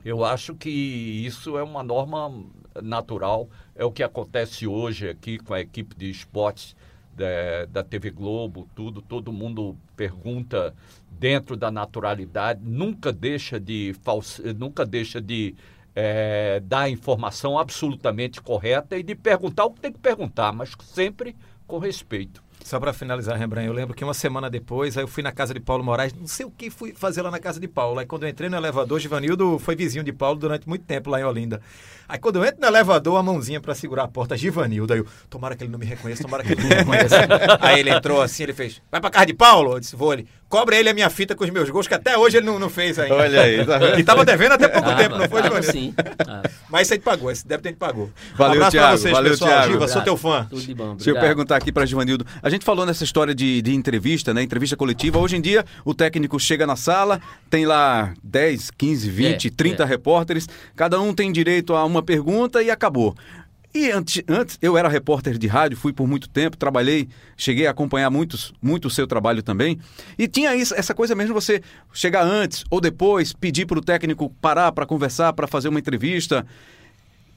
Eu acho que isso é uma norma natural, é o que acontece hoje aqui com a equipe de esportes da, da TV Globo, tudo, todo mundo pergunta dentro da naturalidade, nunca deixa de false, nunca deixa de eh, dar informação absolutamente correta e de perguntar o que tem que perguntar, mas sempre com respeito. Só pra finalizar, Rembrandt, eu lembro que uma semana depois, aí eu fui na casa de Paulo Moraes, não sei o que fui fazer lá na casa de Paulo. Aí quando eu entrei no elevador, Givanildo foi vizinho de Paulo durante muito tempo lá em Olinda. Aí quando eu entro no elevador, a mãozinha pra segurar a porta, Givanildo. Aí eu, tomara que ele não me reconheça, tomara que ele não me reconheça. aí ele entrou assim, ele fez, vai pra casa de Paulo? Eu disse, vou ele. Cobra ele a minha fita com os meus gols, que até hoje ele não, não fez ainda. Olha aí, tá? E tava devendo até pouco Ah, tempo, não foi, Givanildo? sim. Ah, Mas te pagou, esse deve ter te pagou. Valeu, um abraço Thiago, pra vocês, valeu, pessoal. Thiago. Giva, sou teu fã. tudo de bom, Deixa eu perguntar aqui para Givanildo. A gente falou nessa história de, de entrevista, né? Entrevista coletiva. Hoje em dia, o técnico chega na sala, tem lá 10, 15, 20, É, 30 é. repórteres. Cada um tem direito a uma pergunta e acabou. E antes, antes, eu era repórter de rádio, fui por muito tempo, trabalhei, cheguei a acompanhar muitos, muito o seu trabalho também. E tinha isso, essa coisa mesmo, você chegar antes ou depois, pedir para o técnico parar para conversar, para fazer uma entrevista.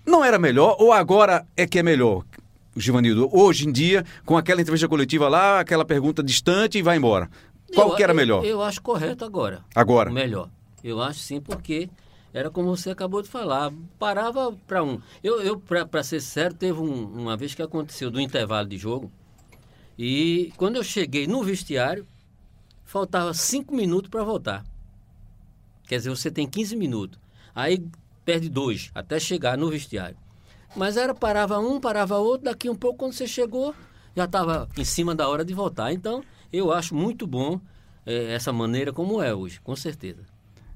Não era melhor ou agora é que é melhor? Givanildo, hoje em dia, com aquela entrevista coletiva lá, aquela pergunta distante e vai embora. Qual Eu- que era eu- melhor? Eu, acho correto agora. Agora. Melhor. Eu acho sim, porque era como você acabou de falar. Parava para um. Eu, eu para ser sério, teve um- uma vez que aconteceu do intervalo de jogo. E quando eu cheguei no vestiário, faltava cinco minutos para voltar. Quer dizer, você tem 15 minutos. Aí perde dois até chegar no vestiário. Mas era, parava um, parava outro, daqui um pouco, quando você chegou, já estava em cima da hora de voltar. Então, eu acho muito bom é, essa maneira como é hoje, com certeza.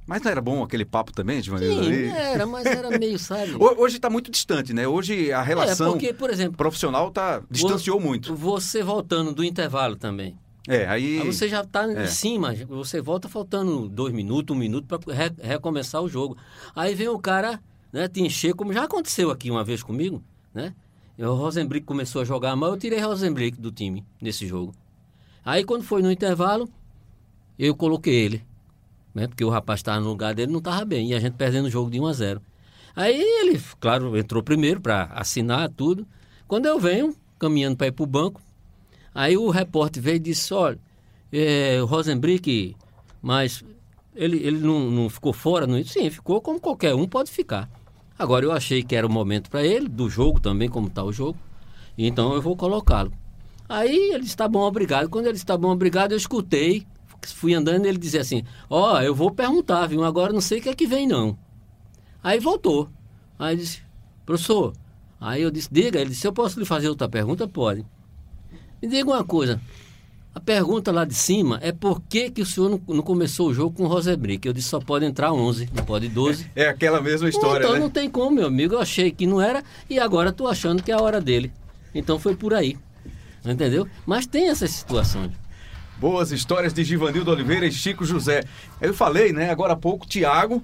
Mas não era bom aquele papo também, Givanildo? Sim, ali? era, mas era meio, sabe? Ho- Hoje está muito distante, né? Hoje a relação É, porque, por exemplo, profissional tá, distanciou muito. você voltando do intervalo também. É, aí... Aí você já está É. em cima, você volta faltando dois minutos, um minuto para recomeçar o jogo. Aí vem o cara né, te encher, como já aconteceu aqui uma vez comigo, né? O Rosenbrick começou a jogar mal, eu tirei Rosenbrick do time nesse jogo. Aí quando foi no intervalo, eu coloquei ele, né? Porque o rapaz estava no lugar dele, não estava bem, e a gente perdendo o jogo de 1 a 0. Aí ele, claro, entrou primeiro para assinar tudo. Quando eu venho, caminhando para ir para o banco, Aí o repórter veio e disse, olha, é, o Rosenbrick, mas ele, ele não, não ficou fora? Não? Sim, ficou como qualquer um pode ficar. Agora eu achei que era o momento para ele, do jogo também, como está o jogo, então eu vou colocá-lo. Aí ele está bom, obrigado. Quando ele está bom, obrigado, eu escutei, fui andando e ele dizia assim, ó, eu vou perguntar, viu? Agora não sei o que é que vem não. Aí voltou. Aí disse, professor, aí eu disse, diga, ele disse, eu posso lhe fazer outra pergunta? Pode. Me diga uma coisa. A pergunta lá de cima é por que, que o senhor não, não começou o jogo com o Rosebrick? Eu disse só pode entrar 11, não pode 12. É aquela mesma história, então né? não tem como, meu amigo. Eu achei que não era e agora estou achando que é a hora dele. Então foi por aí. Entendeu? Mas tem essas situações. Boas histórias de Givanildo Oliveira e Chico José. Eu falei, né, agora há pouco, Tiago,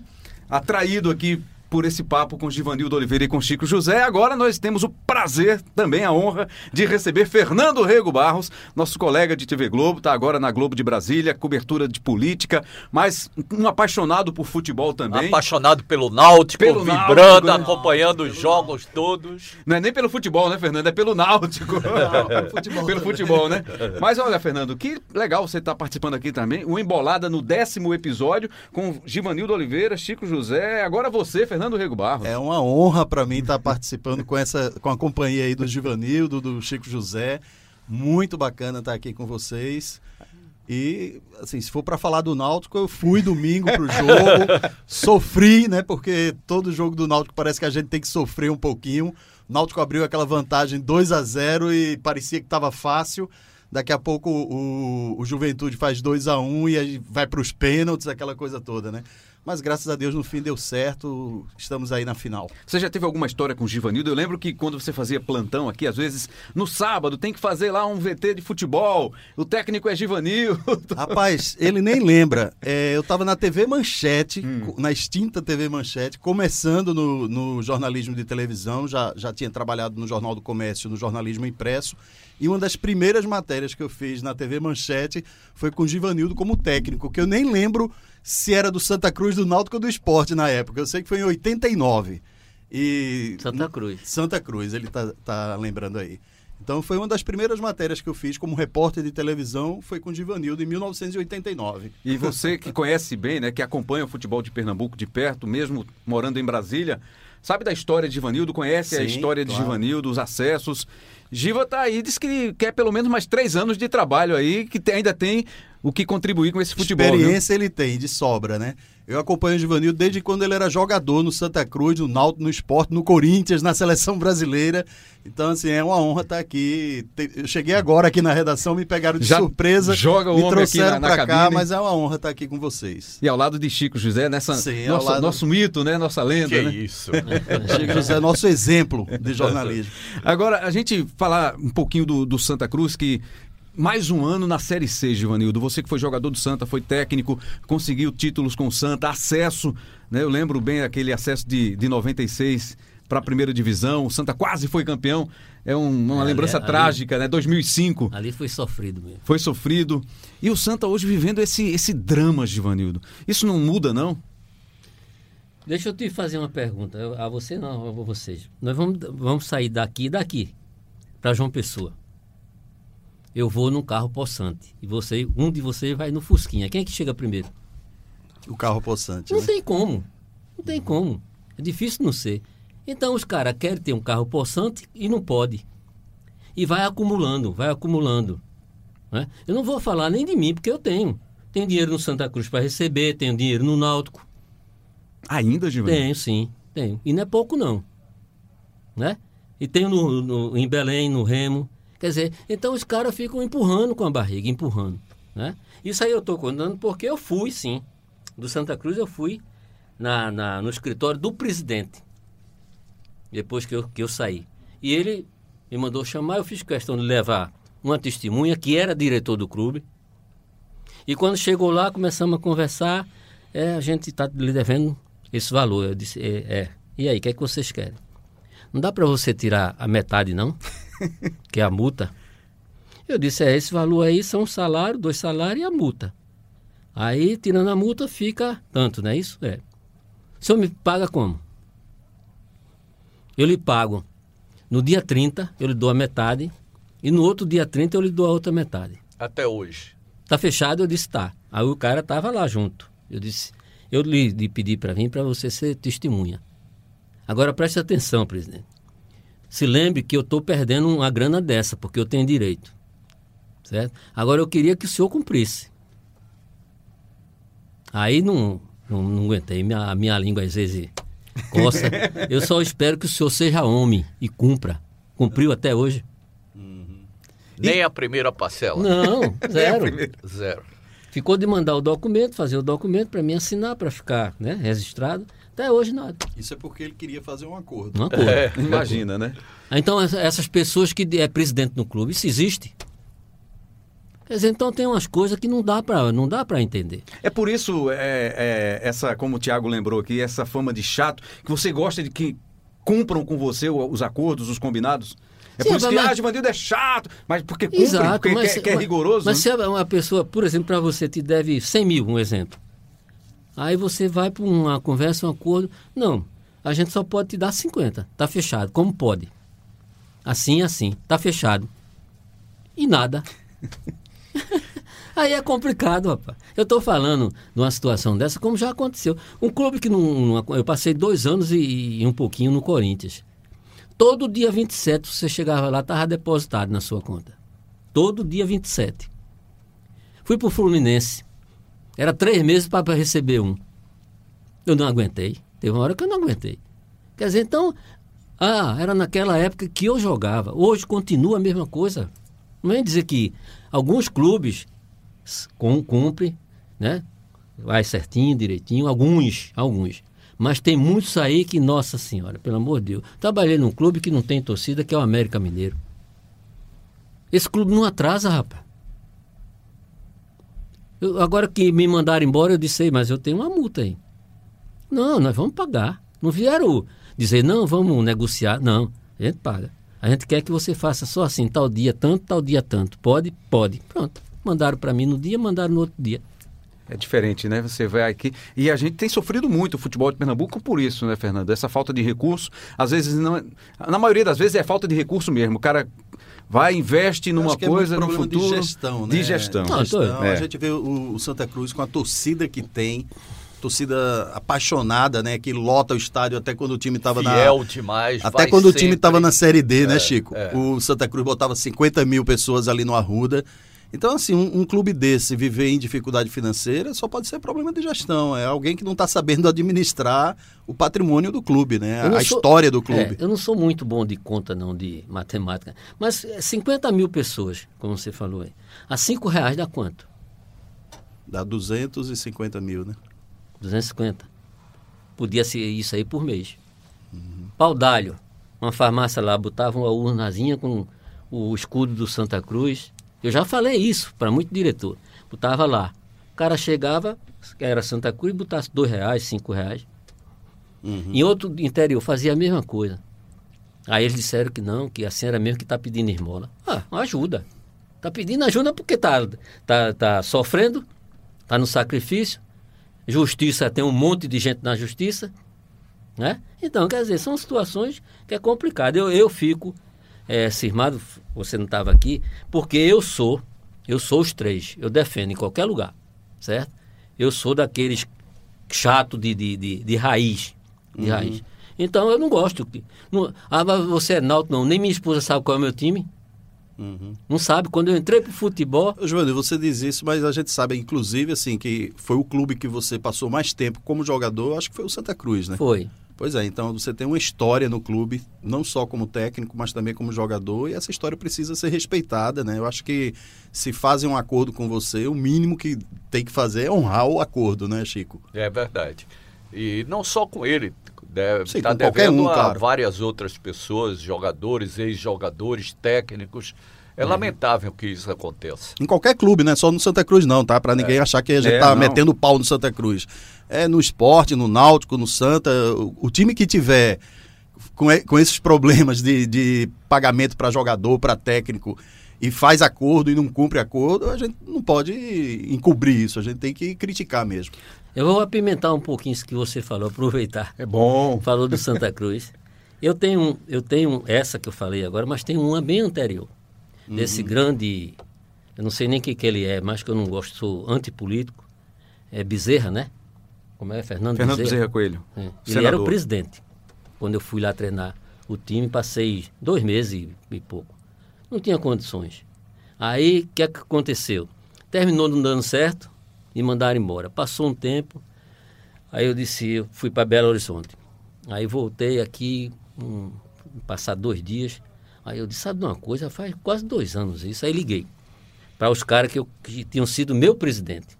atraído aqui por esse papo com Givanildo Oliveira e com Chico José. Agora nós temos o prazer, também a honra, de receber Fernando Rego Barros, nosso colega de TV Globo, está agora na Globo de Brasília, cobertura de política, mas um apaixonado por futebol também. Apaixonado pelo Náutico, Pelo vibrando, Náutico, né? acompanhando os jogos todos. Não é nem pelo futebol, né, Fernando? É pelo Náutico. pelo futebol, né? Mas olha, Fernando, que legal você estar participando aqui também. O Embolada no décimo episódio com Givanildo Oliveira, Chico José. Agora você, Fernando Rego Barros. É uma honra para mim estar participando com essa com a companhia aí do Givanildo, do Chico José. Muito bacana estar aqui com vocês. E assim, se for para falar do Náutico, eu fui domingo pro jogo, sofri, né? Porque todo jogo do Náutico parece que a gente tem que sofrer um pouquinho. O Náutico abriu aquela vantagem 2 a 0 e parecia que estava fácil. Daqui a pouco o, o Juventude faz 2 a 1 e aí vai para os pênaltis, aquela coisa toda, né? Mas graças a Deus no fim deu certo, estamos aí na final. Você já teve alguma história com o Givanildo? Eu lembro que quando você fazia plantão aqui, às vezes no sábado tem que fazer lá um VT de futebol. O técnico é Givanildo. Rapaz, ele nem lembra. É, eu estava na TV Manchete, na extinta TV Manchete, começando no, no jornalismo de televisão, já, já tinha trabalhado no Jornal do Comércio, no jornalismo impresso. E uma das primeiras matérias que eu fiz na TV Manchete foi com o Givanildo como técnico, que eu nem lembro se era do Santa Cruz, do Náutico ou do Esporte na época. Eu sei que foi em 89. E Santa Cruz. Santa Cruz, ele tá, tá lembrando aí. Então foi uma das primeiras matérias que eu fiz como repórter de televisão, foi com o Givanildo em 1989. E você que conhece bem, né, que acompanha o futebol de Pernambuco de perto, mesmo morando em Brasília, sabe da história de Givanildo, conhece a Sim, história de claro. Givanildo, os acessos. Giva tá aí, diz que quer pelo menos mais três anos de trabalho aí, que ainda tem o que contribuir com esse futebol. viu? Experiência ele tem, de sobra, né? Eu acompanho o Givanildo desde quando ele era jogador no Santa Cruz, no Náutico, no Esporte, no Corinthians, na seleção brasileira. Então, assim, é uma honra estar aqui. Te- Eu cheguei agora aqui na redação, me pegaram de Já surpresa. joga o me homem aqui trouxeram na- na pra cá, mas é uma honra estar aqui com vocês. E ao lado de Chico José, nessa Sim, ao nosso, lado- nosso mito, né? Nossa lenda, Que né? isso. Chico José é nosso exemplo de jornalismo. Agora, a gente falar um pouquinho do, do Santa Cruz, que mais um ano na Série C, Givanildo. Você que foi jogador do Santa, foi técnico, conseguiu títulos com o Santa, acesso, né? Eu lembro bem aquele acesso de, de 96 para a primeira divisão. O Santa quase foi campeão. É um- uma Ali- lembrança ali- trágica, né? 2005. Ali foi sofrido mesmo. Foi sofrido. E o Santa hoje vivendo esse, esse drama, Givanildo. Isso não muda, não? Deixa eu te fazer uma pergunta. Eu- A você não, a vocês. Nós vamos, vamos sair daqui daqui para João Pessoa. Eu vou num carro possante. E você, um de vocês vai no Fusquinha. Quem é que chega primeiro? O carro possante. Não Né? tem como. Não tem como. É difícil não ser. Então os caras querem ter um carro possante e não pode. E vai acumulando, vai acumulando. né? Eu não vou falar nem de mim, porque eu tenho. Tenho dinheiro no Santa Cruz para receber, tenho dinheiro no Náutico. Ainda, Givanildo? Tenho, sim, tenho. E não é pouco, não. Né? E tenho no, no- em Belém, no Remo. Quer dizer, então os caras ficam empurrando com a barriga, empurrando. Né? Isso aí eu estou contando porque eu fui, sim. Do Santa Cruz eu fui na, na, no escritório do presidente. Depois que eu, que eu saí. E ele me mandou chamar, eu fiz questão de levar uma testemunha que era diretor do clube. E quando chegou lá, começamos a conversar. É, a gente está lhe devendo esse valor. Eu disse, é. é. E aí, o que é que vocês querem? Não dá para você tirar a metade, não? que é a multa. Eu disse, é, esse valor aí são um salário, dois salários e a multa. Aí, tirando a multa, fica tanto, não é isso? É. O senhor me paga como? Eu lhe pago. No dia 30, eu lhe dou a metade. E no outro dia 30, eu lhe dou a outra metade. Até hoje. Tá fechado? Eu disse, tá. Aí o cara tava lá junto. Eu disse, eu lhe, lhe pedi para vir para você ser testemunha. Agora preste atenção, presidente. Se lembre que eu estou perdendo uma grana dessa, porque eu tenho direito. Certo? Agora eu queria que o senhor cumprisse. Aí não, não, não aguentei. Minha, minha língua às vezes coça. Eu só espero que o senhor seja homem e cumpra. Cumpriu até hoje? Nem a primeira parcela. Não, zero. Zero. Ficou de mandar o documento, fazer o documento para mim assinar, para ficar né, registrado. Até hoje nada. Isso é porque ele queria fazer um acordo. Uma coisa. É. Imagina, né? Então, essa- essas pessoas que é presidente no clube, isso existe. Quer dizer, então tem umas coisas que não dá para não dá para entender. É por isso, é, é, essa, como o Tiago lembrou aqui, essa fama de chato, que você gosta de que cumpram com você os acordos, os combinados. É Sim, por isso que, mas- ah, Givanildo é chato, mas porque cumpre, Exato, porque mas, quer, quer mas- rigoroso. Mas né? se é uma pessoa, por exemplo, para você te deve 100 mil, um exemplo. Aí você vai para uma conversa, um acordo. Não, a gente só pode te dar 50. Tá fechado. Como pode? Assim, assim. Tá fechado. E nada. Aí é complicado, rapaz. Eu estou falando de uma situação dessa, como já aconteceu. Um clube que não. não- eu passei dois anos e, e um pouquinho no Corinthians. Todo dia 27 você chegava lá, estava depositado na sua conta. Todo dia 27. Fui para o Fluminense. Era três meses para receber um. Eu não aguentei. Teve uma hora que eu não aguentei. Quer dizer, então. Ah, era naquela época que eu jogava. Hoje continua a mesma coisa. Não vem dizer que alguns clubes cumprem, né? Vai certinho, direitinho. Alguns, alguns. Mas tem muitos aí que, nossa senhora, pelo amor de Deus. Trabalhei num clube que não tem torcida, que é o América Mineiro. Esse clube não atrasa, rapaz. Eu- agora que me mandaram embora, eu disse, "Ei, mas eu tenho uma multa aí. Não, nós vamos pagar. Não vieram dizer, não, vamos negociar. Não, a gente paga. A gente quer que você faça só assim, tal dia tanto, tal dia tanto. Pode? Pode. Pronto. Mandaram para mim no dia, mandaram no outro dia. É diferente, né? Você vai aqui. E a gente tem sofrido muito o futebol de Pernambuco por isso, né, Fernando? Essa falta de recurso. Às vezes, não é- na maioria das vezes, é falta de recurso mesmo. O cara vai, investe numa Acho que é muito coisa no problema futuro. De gestão, né? De gestão. Não, Gestão. é. A gente vê o, o Santa Cruz com a torcida que tem, torcida apaixonada, né? Que lota o estádio até quando o time estava na. Fiel demais. Até vai quando o time sempre. estava na Série D, né, É, Chico? é. O Santa Cruz botava 50 mil pessoas ali no Arruda. Então, assim, um, um clube desse viver em dificuldade financeira só pode ser problema de gestão. É alguém que não está sabendo administrar o patrimônio do clube, né? A sou- história do clube. É, eu não sou muito bom de conta, não, de matemática. Mas é, 50 mil pessoas, como você falou aí. A 5 reais dá quanto? Dá 250 mil, né? 250. Podia ser isso aí por mês. Pau d'alho. Uma farmácia lá, botava uma urnazinha com o escudo do Santa Cruz. Eu já falei isso para muito diretor. Botava lá. O cara chegava, era Santa Cruz, botasse dois reais, cinco reais. Em outro interior fazia a mesma coisa. Aí eles disseram que não, que assim era mesmo que está pedindo esmola. Ah, ajuda. Está pedindo ajuda porque está tá, tá sofrendo, está no sacrifício. Justiça tem um monte de gente na justiça. Né? Então, quer dizer, são situações que é complicado. Eu, eu fico é, cismado, você não estava aqui, porque eu sou, eu sou os três, eu defendo em qualquer lugar, certo? Eu sou daqueles chato de, de, de, de raiz, de raiz. Então eu não gosto. Não, ah, mas você é náutico, não. Nem minha esposa sabe qual é o meu time. Não sabe. Quando eu entrei pro futebol, Joana, você diz isso, mas a gente sabe, inclusive, assim, que foi o clube que você passou mais tempo como jogador, acho que foi o Santa Cruz, né? foi. Pois é, então você tem uma história no clube, não só como técnico, mas também como jogador, e essa história precisa ser respeitada, né? Eu acho que se fazem um acordo com você, o mínimo que tem que fazer é honrar o acordo, né, Chico? É verdade. E não só com ele, deve Sim, estar com qualquer devendo um, a claro. várias outras pessoas, jogadores, ex-jogadores, técnicos. É Uhum. lamentável que isso aconteça. Em qualquer clube, né? Só no Santa Cruz não, tá? Pra ninguém achar que a gente É, tá não. metendo pau no Santa Cruz. É no esporte, no náutico, no Santa. O, o time que tiver com, com esses problemas de, de pagamento para jogador, para técnico, e faz acordo e não cumpre acordo, a gente não pode encobrir isso. A gente tem que criticar mesmo. Eu vou apimentar um pouquinho isso que você falou, aproveitar. É bom. Falou do Santa Cruz. Eu tenho, eu tenho essa que eu falei agora, mas tem uma bem anterior. Desse grande, eu não sei nem o que, que ele é, mas que eu não gosto, sou antipolítico. É Bezerra, né? Como é? Fernando, Fernando Bezerra Coelho. É. Ele era o presidente. Quando eu fui lá treinar o time, passei dois meses e, pouco. Não tinha condições. Aí, o que, é que aconteceu? Terminou não dando certo e mandaram embora. Passou um tempo, aí eu disse, eu fui para Belo Horizonte. Aí voltei aqui, um, passar dois dias. Aí eu disse, sabe de uma coisa? Faz quase dois anos isso. Aí liguei para os caras que, eu- que tinham sido meu presidente.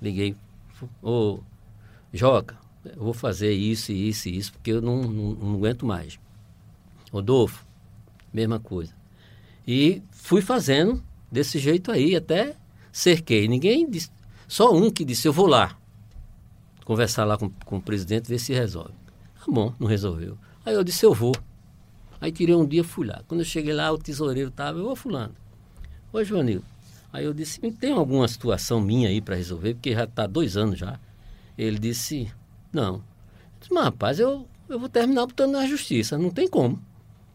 Liguei, ô, Joca, eu vou fazer isso, isso e isso, porque eu não, não, não aguento mais. Rodolfo, mesma coisa. E fui fazendo desse jeito aí, até cerquei. Ninguém disse, só um que disse, eu vou lá conversar lá com, com o presidente, ver se resolve. Tá bom, não resolveu. Aí eu disse, eu vou. Aí tirei um dia, fui lá. Quando eu cheguei lá, o tesoureiro estava, eu, ô fulano, ô Joanildo. Aí eu disse, tem alguma situação minha aí para resolver, porque já está dois anos já. Ele disse, não. Eu disse, mas rapaz, eu, eu vou terminar botando na justiça, não tem como.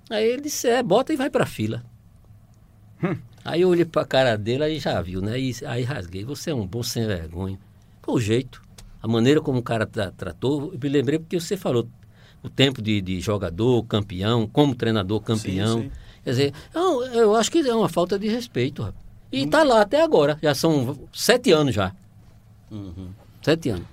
Aí ele disse, é, bota e vai para fila. Aí eu olhei para a cara dele, aí já viu, né? E, aí rasguei, você é um bom sem vergonha. Pô, o jeito, a maneira como o cara tra- tratou, eu me lembrei porque você falou o tempo de, de jogador, campeão, como treinador campeão. sim. Quer dizer, eu, eu acho que é uma falta de respeito, rapaz. E tá lá até agora, já são sete anos já. Sete anos.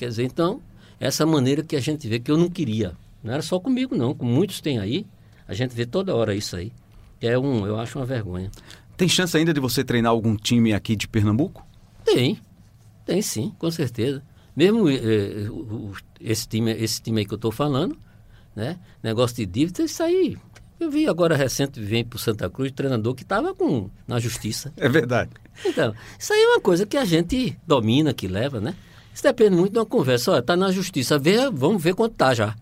Quer dizer, então, essa maneira que a gente vê que eu não queria. Não era só comigo, não. Com muitos tem aí. A gente vê toda hora isso aí. É um, eu acho uma vergonha. Tem chance ainda de você treinar algum time aqui de Pernambuco? Tem, tem sim, com certeza. Mesmo eh, o- esse, time, esse time aí que eu estou falando, né? Negócio de dívida, isso aí. Eu vi agora recente, vem para Santa Cruz, treinador que estava com na justiça. É verdade. Então, isso aí é uma coisa que a gente domina, que leva, né? Isso depende muito de uma conversa. Olha, tá na justiça, vê, vamos ver quanto tá já.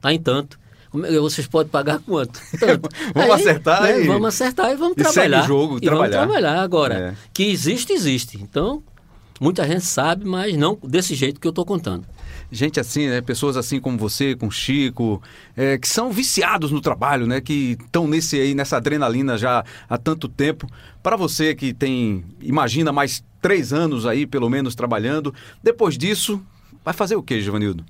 Tá em tanto. É- Vocês podem pagar quanto? Tanto. Vamos acertar e- Vamos acertar e vamos e segue trabalhar. o jogo, e trabalhar. Vamos trabalhar agora. É. Que existe, existe. Então, muita gente sabe, mas não desse jeito que eu estou contando. Gente assim, né? Pessoas assim como você, com Chico, é, que são viciados no trabalho, né? Que estão nesse aí, nessa adrenalina já há tanto tempo. Para você que tem, imagina, mais três anos aí, pelo menos, trabalhando. Depois disso, vai fazer o quê, Givanildo?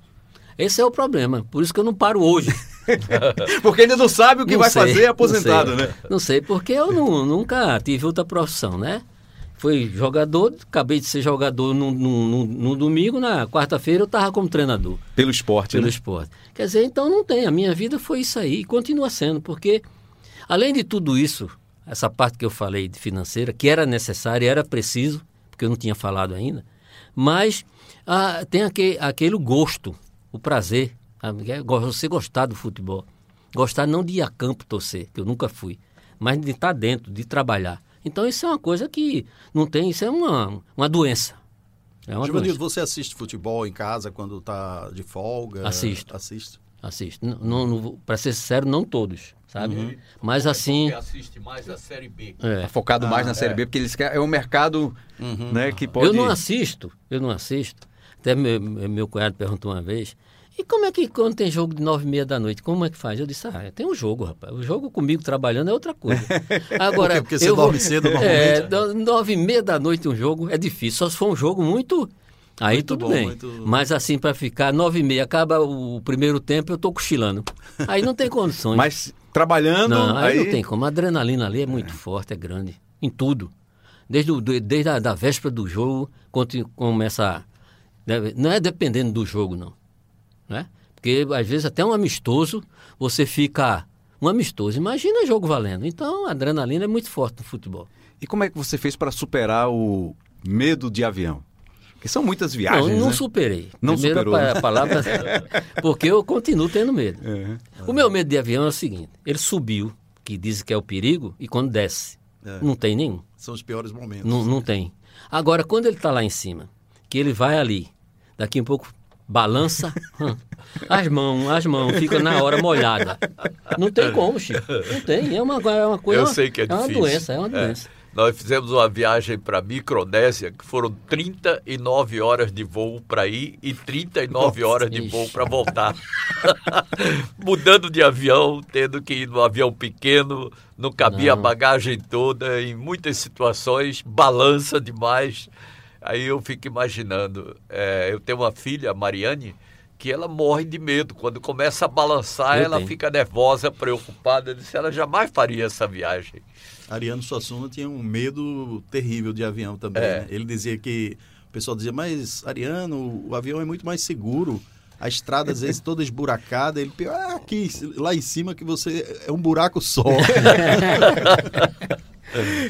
Esse é o problema. Por isso que eu não paro hoje. Porque ainda não sabe o que Não vai sei, fazer aposentado, não né? Não sei, porque eu nu- nunca tive outra profissão, né? Fui jogador, acabei de ser jogador no, no, no- no domingo, na quarta-feira eu estava como treinador Pelo esporte, pelo né? esporte. Quer dizer, então não tem. A minha vida foi isso aí e continua sendo, porque além de tudo isso, essa parte que eu falei de financeira, que era necessária, era preciso, porque eu não tinha falado ainda, mas ah, tem aquele, aquele gosto, o prazer? É você gostar do futebol. Gostar não de ir a campo torcer, que eu nunca fui, mas de estar dentro, de trabalhar. Então isso é uma coisa que não tem, isso é uma, uma doença. É uma Givanildo, doença. você assiste futebol em casa quando tá de folga? Assisto. Assiste. Assisto. Não, não, pra ser sincero, não todos, sabe? Mas assim. Assiste mais a Série B. é. Tá focado mais na Série B, porque eles querem, é um mercado né, que pode... Eu não assisto, eu não assisto. Até meu, meu cunhado perguntou uma vez. E como é que quando tem jogo de nove e meia da noite, como é que faz? Eu disse, ah, tem um jogo, rapaz. O jogo comigo trabalhando é outra coisa. Agora, Por? Porque você eu vou- dorme cedo É, normalmente? do- nove e meia da noite um jogo é difícil. Só se for um jogo muito... Aí Muito tudo bom, bem. muito- Mas assim, para ficar nove e meia, acaba o primeiro tempo, eu tô cochilando. Aí não tem condições. Mas trabalhando, Não, aí, aí... não tem como. A adrenalina ali é muito forte, é grande. Em tudo. Desde, o, desde a da véspera do jogo, quando começa. Não é dependendo do jogo, não. Né? Porque Porque às vezes até um amistoso, você fica um amistoso. Imagina jogo valendo. Então a adrenalina é muito forte no futebol. E como é que você fez para superar o medo de avião? Porque são muitas viagens, não, não né? superei. Não Primeira superou, né? pa- palavra, porque eu continuo tendo medo. É. O meu medo de avião é o seguinte: ele subiu, que dizem que é o perigo, e quando desce, É. não tem nenhum. São os piores momentos. Não, não tem. Agora, quando ele está lá em cima, que ele vai ali, daqui a pouco balança, as mãos, as mãos, fica na hora molhada. Não tem como, Chico. Não tem. É uma, é uma coisa. Eu sei que é é uma difícil. doença, é uma doença. Nós fizemos uma viagem para Micronésia, que foram 39 horas de voo para ir e 39 horas de Ixi. voo para voltar. Mudando de avião, tendo que ir no avião pequeno, não cabia Não. a bagagem toda, em muitas situações, balança demais. Aí eu fico imaginando, é, eu tenho uma filha, Mariane, que ela morre de medo. Quando começa a balançar, Eu ela tenho. fica nervosa, preocupada. Eu disse, ela jamais faria essa viagem. Ariano Suassuna tinha um medo terrível de avião também. É. né? Ele dizia que. O pessoal dizia, mas Ariano, o avião é muito mais seguro. A estrada, às vezes, toda esburacada. Ele, pior, ah, aqui, lá em cima, que você é um buraco só.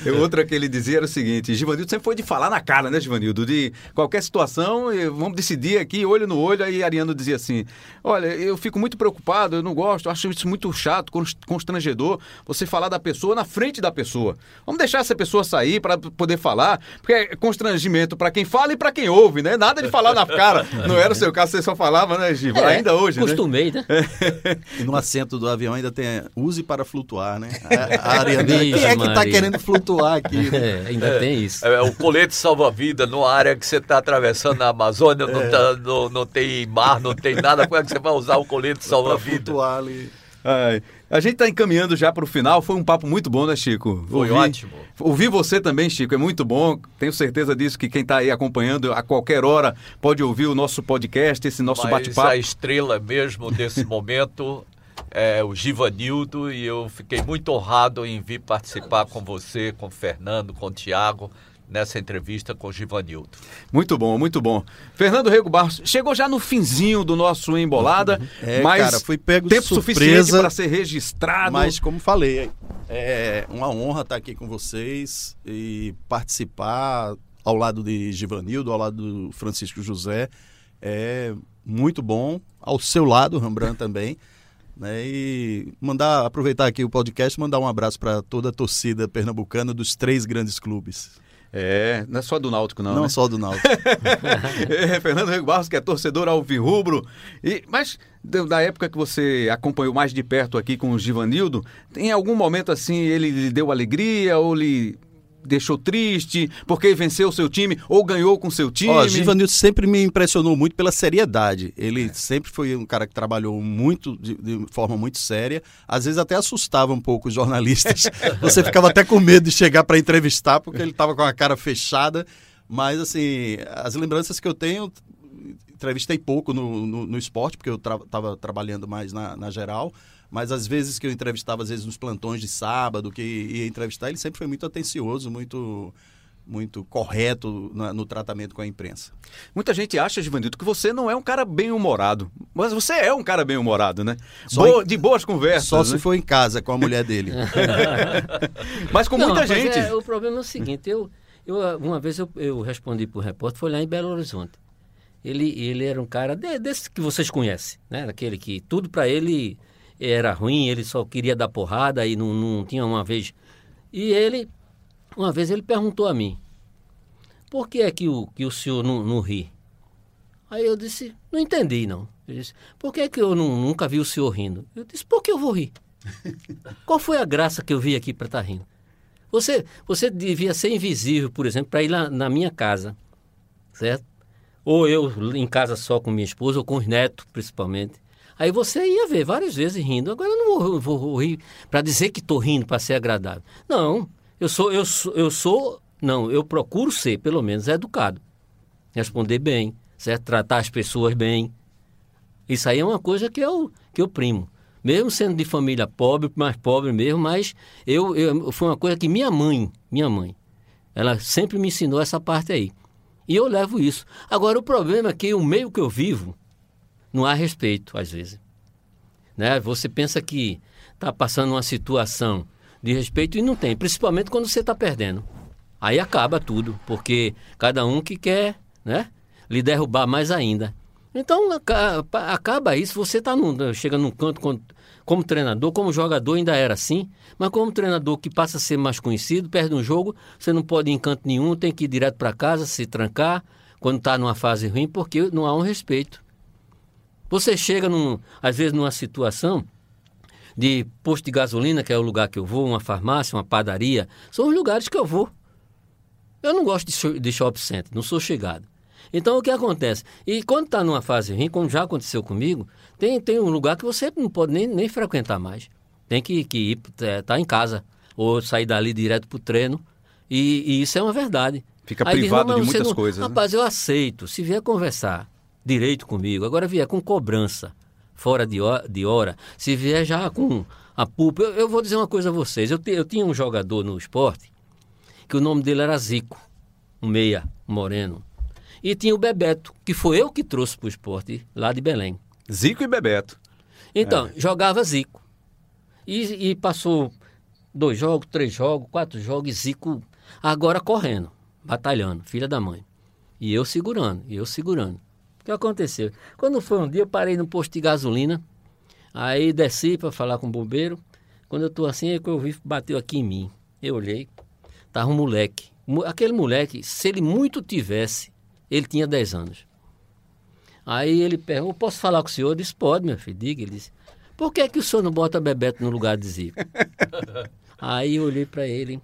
E Outra que ele dizia era o seguinte: Givanildo sempre foi de falar na cara, né, Givanildo? De qualquer situação, vamos decidir aqui, olho no olho. Aí Ariano dizia assim: Olha, eu fico muito preocupado, eu não gosto, eu acho isso muito chato, cons- constrangedor, você falar da pessoa na frente da pessoa. Vamos deixar essa pessoa sair para poder falar, porque é constrangimento para quem fala e para quem ouve, né? Nada de falar na cara. Não era o seu caso, você só falava, né, Giva? É, Ainda hoje, né? Costumei, né? E no assento do avião ainda tem use para flutuar, né? A, a Ariana, quem é que tá Maria. Querendo flutuar aqui? né? É, ainda tem isso. É, o colete salva-vida numa área que você está atravessando na Amazônia, não, tá- não- não tem mar, não tem nada, como é que você vai usar o colete salva-vida? flutuar ali. Ai, a gente está encaminhando já para o final. Foi um papo muito bom, né, Chico? Foi ótimo. Ouvir você também, Chico, é muito bom. Tenho certeza disso que quem está aí acompanhando a qualquer hora pode ouvir o nosso podcast, esse nosso bate-papo. a estrela mesmo desse momento é o Givanildo e eu fiquei muito honrado em vir participar com você, com o Fernando, com o Tiago, nessa entrevista com o Givanildo. Muito bom, muito bom. Fernando Rego Barros, chegou já no finzinho do nosso Embolada, É, mas cara, fui pego tempo suficiente surpresa. para ser registrado. Mas, como falei, é uma honra estar aqui com vocês e participar ao lado de Givanildo, ao lado do Francisco José. É muito bom. Ao seu lado, Rembrandt também. Né? E mandar, aproveitar aqui o podcast, mandar um abraço para toda a torcida pernambucana dos três grandes clubes. É, não é só do Náutico, não. Não, né? só do Náutico. É, Fernando Rego Barros, que é torcedor alvirrubro. E, mas da da época que você acompanhou mais de perto aqui com o Givanildo, em algum momento assim ele lhe deu alegria ou lhe deixou triste porque venceu o seu time ou ganhou com seu time? Ó, Givanildo sempre me impressionou muito pela seriedade. Ele sempre foi um cara que trabalhou muito, de, de forma muito séria. Às vezes até assustava um pouco os jornalistas. Você ficava até com medo de chegar para entrevistar, porque ele estava com a cara fechada. Mas, assim, as lembranças que eu tenho, entrevistei pouco no, no, no esporte, porque eu estava trabalhando mais na, na geral. Mas às vezes que eu entrevistava, às vezes nos plantões de sábado, que ia entrevistar, ele sempre foi muito atencioso, muito muito correto na- no tratamento com a imprensa. Muita gente acha, Givanildo, que você não é um cara bem humorado, mas você é um cara bem humorado, né? Só Boa- em- De boas conversas. Só se né? for em casa com a mulher dele. Mas com Não, muita mas gente. é, o problema é o seguinte, eu, eu uma vez eu, eu respondi para o repórter, foi lá em Belo Horizonte. Ele, ele era um cara de- desse que vocês conhecem, né? Aquele que tudo para ele era ruim, ele só queria dar porrada e não, não tinha uma vez. E ele, uma vez ele perguntou a mim, por que é que o, que o senhor não, não ri? Aí eu disse, não entendi não. Ele disse, por que é que eu não- nunca vi o senhor rindo? Eu disse, por que eu vou rir? Qual foi a graça que eu vi aqui para estar rindo? Você, você devia ser invisível, por exemplo, para ir lá na minha casa, certo? Ou eu em casa só com minha esposa, ou com os netos, principalmente. Aí você ia ver várias vezes rindo. Agora eu não vou, vou rir para dizer que estou rindo, para ser agradável. Não, eu sou, eu sou, eu sou, não, eu procuro ser, pelo menos, educado. Responder bem, certo? Tratar as pessoas bem. Isso aí é uma coisa que eu, que eu primo. Mesmo sendo de família pobre, mais pobre mesmo, mas eu, eu foi uma coisa que minha mãe, minha mãe, ela sempre me ensinou essa parte aí. E eu levo isso. Agora, o problema é que o meio que eu vivo, não há respeito, às vezes. Né? Você pensa que está passando uma situação de respeito e não tem, principalmente quando você está perdendo. Aí acaba tudo, porque cada um que quer né, lhe derrubar mais ainda. Então acaba isso, você tá num, chega num canto como, como treinador, como jogador ainda era assim, mas como treinador que passa a ser mais conhecido, perde um jogo, você não pode ir em canto nenhum, tem que ir direto para casa, se trancar, quando está numa fase ruim, porque não há um respeito. Você chega, num, às vezes, numa situação de posto de gasolina, que é o lugar que eu vou, uma farmácia, uma padaria, são os lugares que eu vou. Eu não gosto de, de shopping center, não sou chegado. Então o que acontece? E quando está numa fase ruim, como já aconteceu comigo, tem, tem um lugar que você não pode nem, nem frequentar mais. Tem que, que ir, é, tá em casa, ou sair dali direto para o treino. E, e, isso é uma verdade. Fica Aí privado diz, de muitas não, coisas. Né? Rapaz, né? eu aceito. Se vier conversar direito comigo, agora vier com cobrança, fora de hora, de hora se vier já com a pulpa. Eu, eu, vou dizer uma coisa a vocês. Eu, te, eu tinha um jogador no esporte que o nome dele era Zico, um meia, moreno. E tinha o Bebeto, que foi eu que trouxe para o esporte lá de Belém. Zico e Bebeto. Então, é. jogava Zico. E, e, passou dois jogos, três jogos, quatro jogos, e Zico agora correndo, batalhando, filha da mãe. E eu segurando, e eu segurando. O que aconteceu? Quando foi um dia, eu parei no posto de gasolina, aí desci para falar com o bombeiro. Quando eu estou assim, é que eu vi, bateu aqui em mim. Eu olhei, tava um moleque. Aquele moleque, se ele muito tivesse, ele tinha 10 anos. Aí ele perguntou, posso falar com o senhor? Eu disse, pode, meu filho, diga. Ele disse, por que, que o senhor não bota Bebeto no lugar de Zico? Aí eu olhei para ele,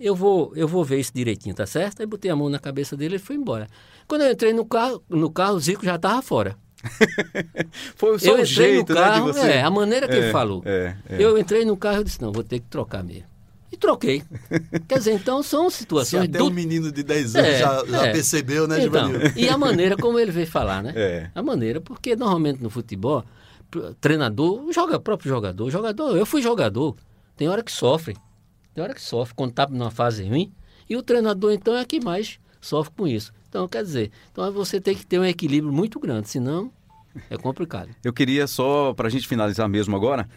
eu vou, eu vou ver isso direitinho, tá certo? Aí botei a mão na cabeça dele e fui embora. Quando eu entrei no carro, no carro o Zico já estava fora. Foi só eu o jeito, no carro, né, de você... É, a maneira que é, ele falou. É, é. Eu entrei no carro e disse, não, vou ter que trocar mesmo. E troquei. Quer dizer, então são situações. Se até do... um menino de 10 anos é, já, já é. percebeu, né, então, E a maneira como ele veio falar, né? É. A maneira, porque normalmente no futebol, treinador, joga próprio jogador. Jogador, eu fui jogador. Tem hora que sofre. Tem hora que sofre quando está numa fase ruim. E o treinador, então, é que mais sofre com isso. Então, quer dizer, então você tem que ter um equilíbrio muito grande, senão é complicado. Eu queria só, para a gente finalizar mesmo agora,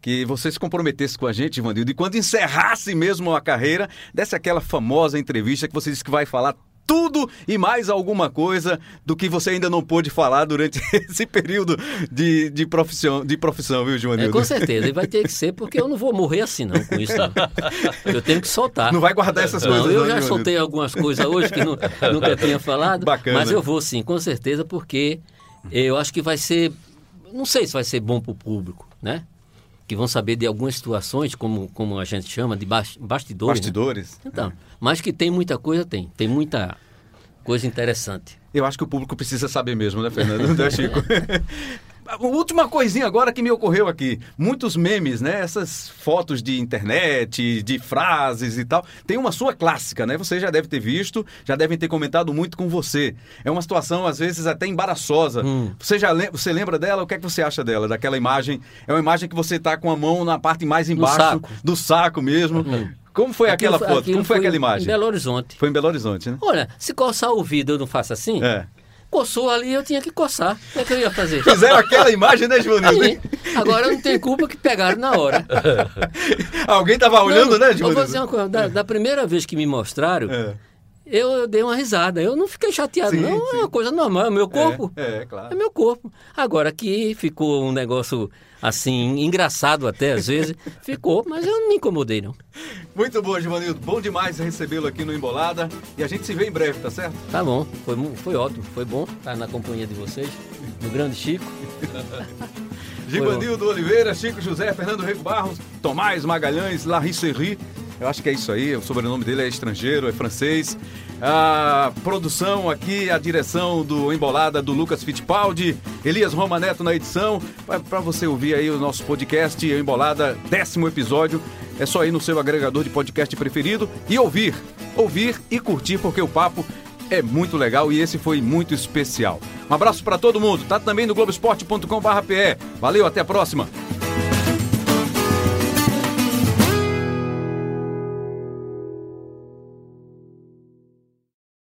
que você se comprometesse com a gente, Ivanildo, e quando encerrasse mesmo a carreira, desse aquela famosa entrevista que você disse que vai falar tudo e mais alguma coisa do que você ainda não pôde falar durante esse período de, de, profissão, de profissão, viu, Joanildo? É, com certeza, e vai ter que ser, porque eu não vou morrer assim não, com isso não. Eu tenho que soltar. Não vai guardar essas não, coisas Eu já soltei algumas coisas hoje que não, nunca tinha falado, Bacana. mas eu vou sim, com certeza, porque eu acho que vai ser, não sei se vai ser bom para o público, né? Que vão saber de algumas situações, como, como a gente chama, de bastidores. Bastidores. Né? Então, mas que tem muita coisa, tem. Tem muita coisa interessante. Eu acho que o público precisa saber mesmo, né, Fernando? né, Chico? última coisinha agora que me ocorreu aqui. Muitos memes, né? Essas fotos de internet, de frases e tal. Tem uma sua clássica, né? Você já deve ter visto, já devem ter comentado muito com você. É uma situação, às vezes, até embaraçosa. Hum. Você já lem você lembra dela? O que é que você acha dela? Daquela imagem? É uma imagem que você está com a mão na parte mais embaixo saco. do saco mesmo. Hum. Como foi aquilo, aquela foto? Como foi, foi aquela imagem? Em Belo Horizonte. Foi em Belo Horizonte, né? Olha, se coçar o ouvido eu não faço assim, é coçou ali, eu tinha que coçar. O que, é que eu ia fazer? Fizeram aquela imagem, né, Joanildo? Agora não tem culpa que pegaram na hora. Alguém estava olhando, não, né, Joanildo? Eu vou dizer uma coisa, da, da primeira vez que me mostraram, é. Eu, eu, dei uma risada. Eu não fiquei chateado, sim, não. Sim. É uma coisa normal, é meu corpo. É, é, claro. É meu corpo. Agora que ficou um negócio assim, engraçado até às vezes, ficou, mas eu não me incomodei, não. Muito bom, Givanildo. Bom demais recebê-lo aqui no Embolada. E a gente se vê em breve, tá certo? Tá bom. Foi, foi ótimo. Foi bom estar na companhia de vocês, do grande Chico. Givanildo Oliveira, Chico José, Fernando Rego Barros, Tomás Magalhães, Larissa Henry. Eu acho que é isso aí. O sobrenome dele é estrangeiro, é francês. A produção aqui, a direção do Embolada do Lucas Fittipaldi, Elias Romaneto na edição. Para você ouvir aí o nosso podcast Embolada, décimo episódio. É só ir no seu agregador de podcast preferido e ouvir. Ouvir e curtir, porque o papo é muito legal e esse foi muito especial. Um abraço para todo mundo. Tá também no globesport.com.br. Valeu, até a próxima.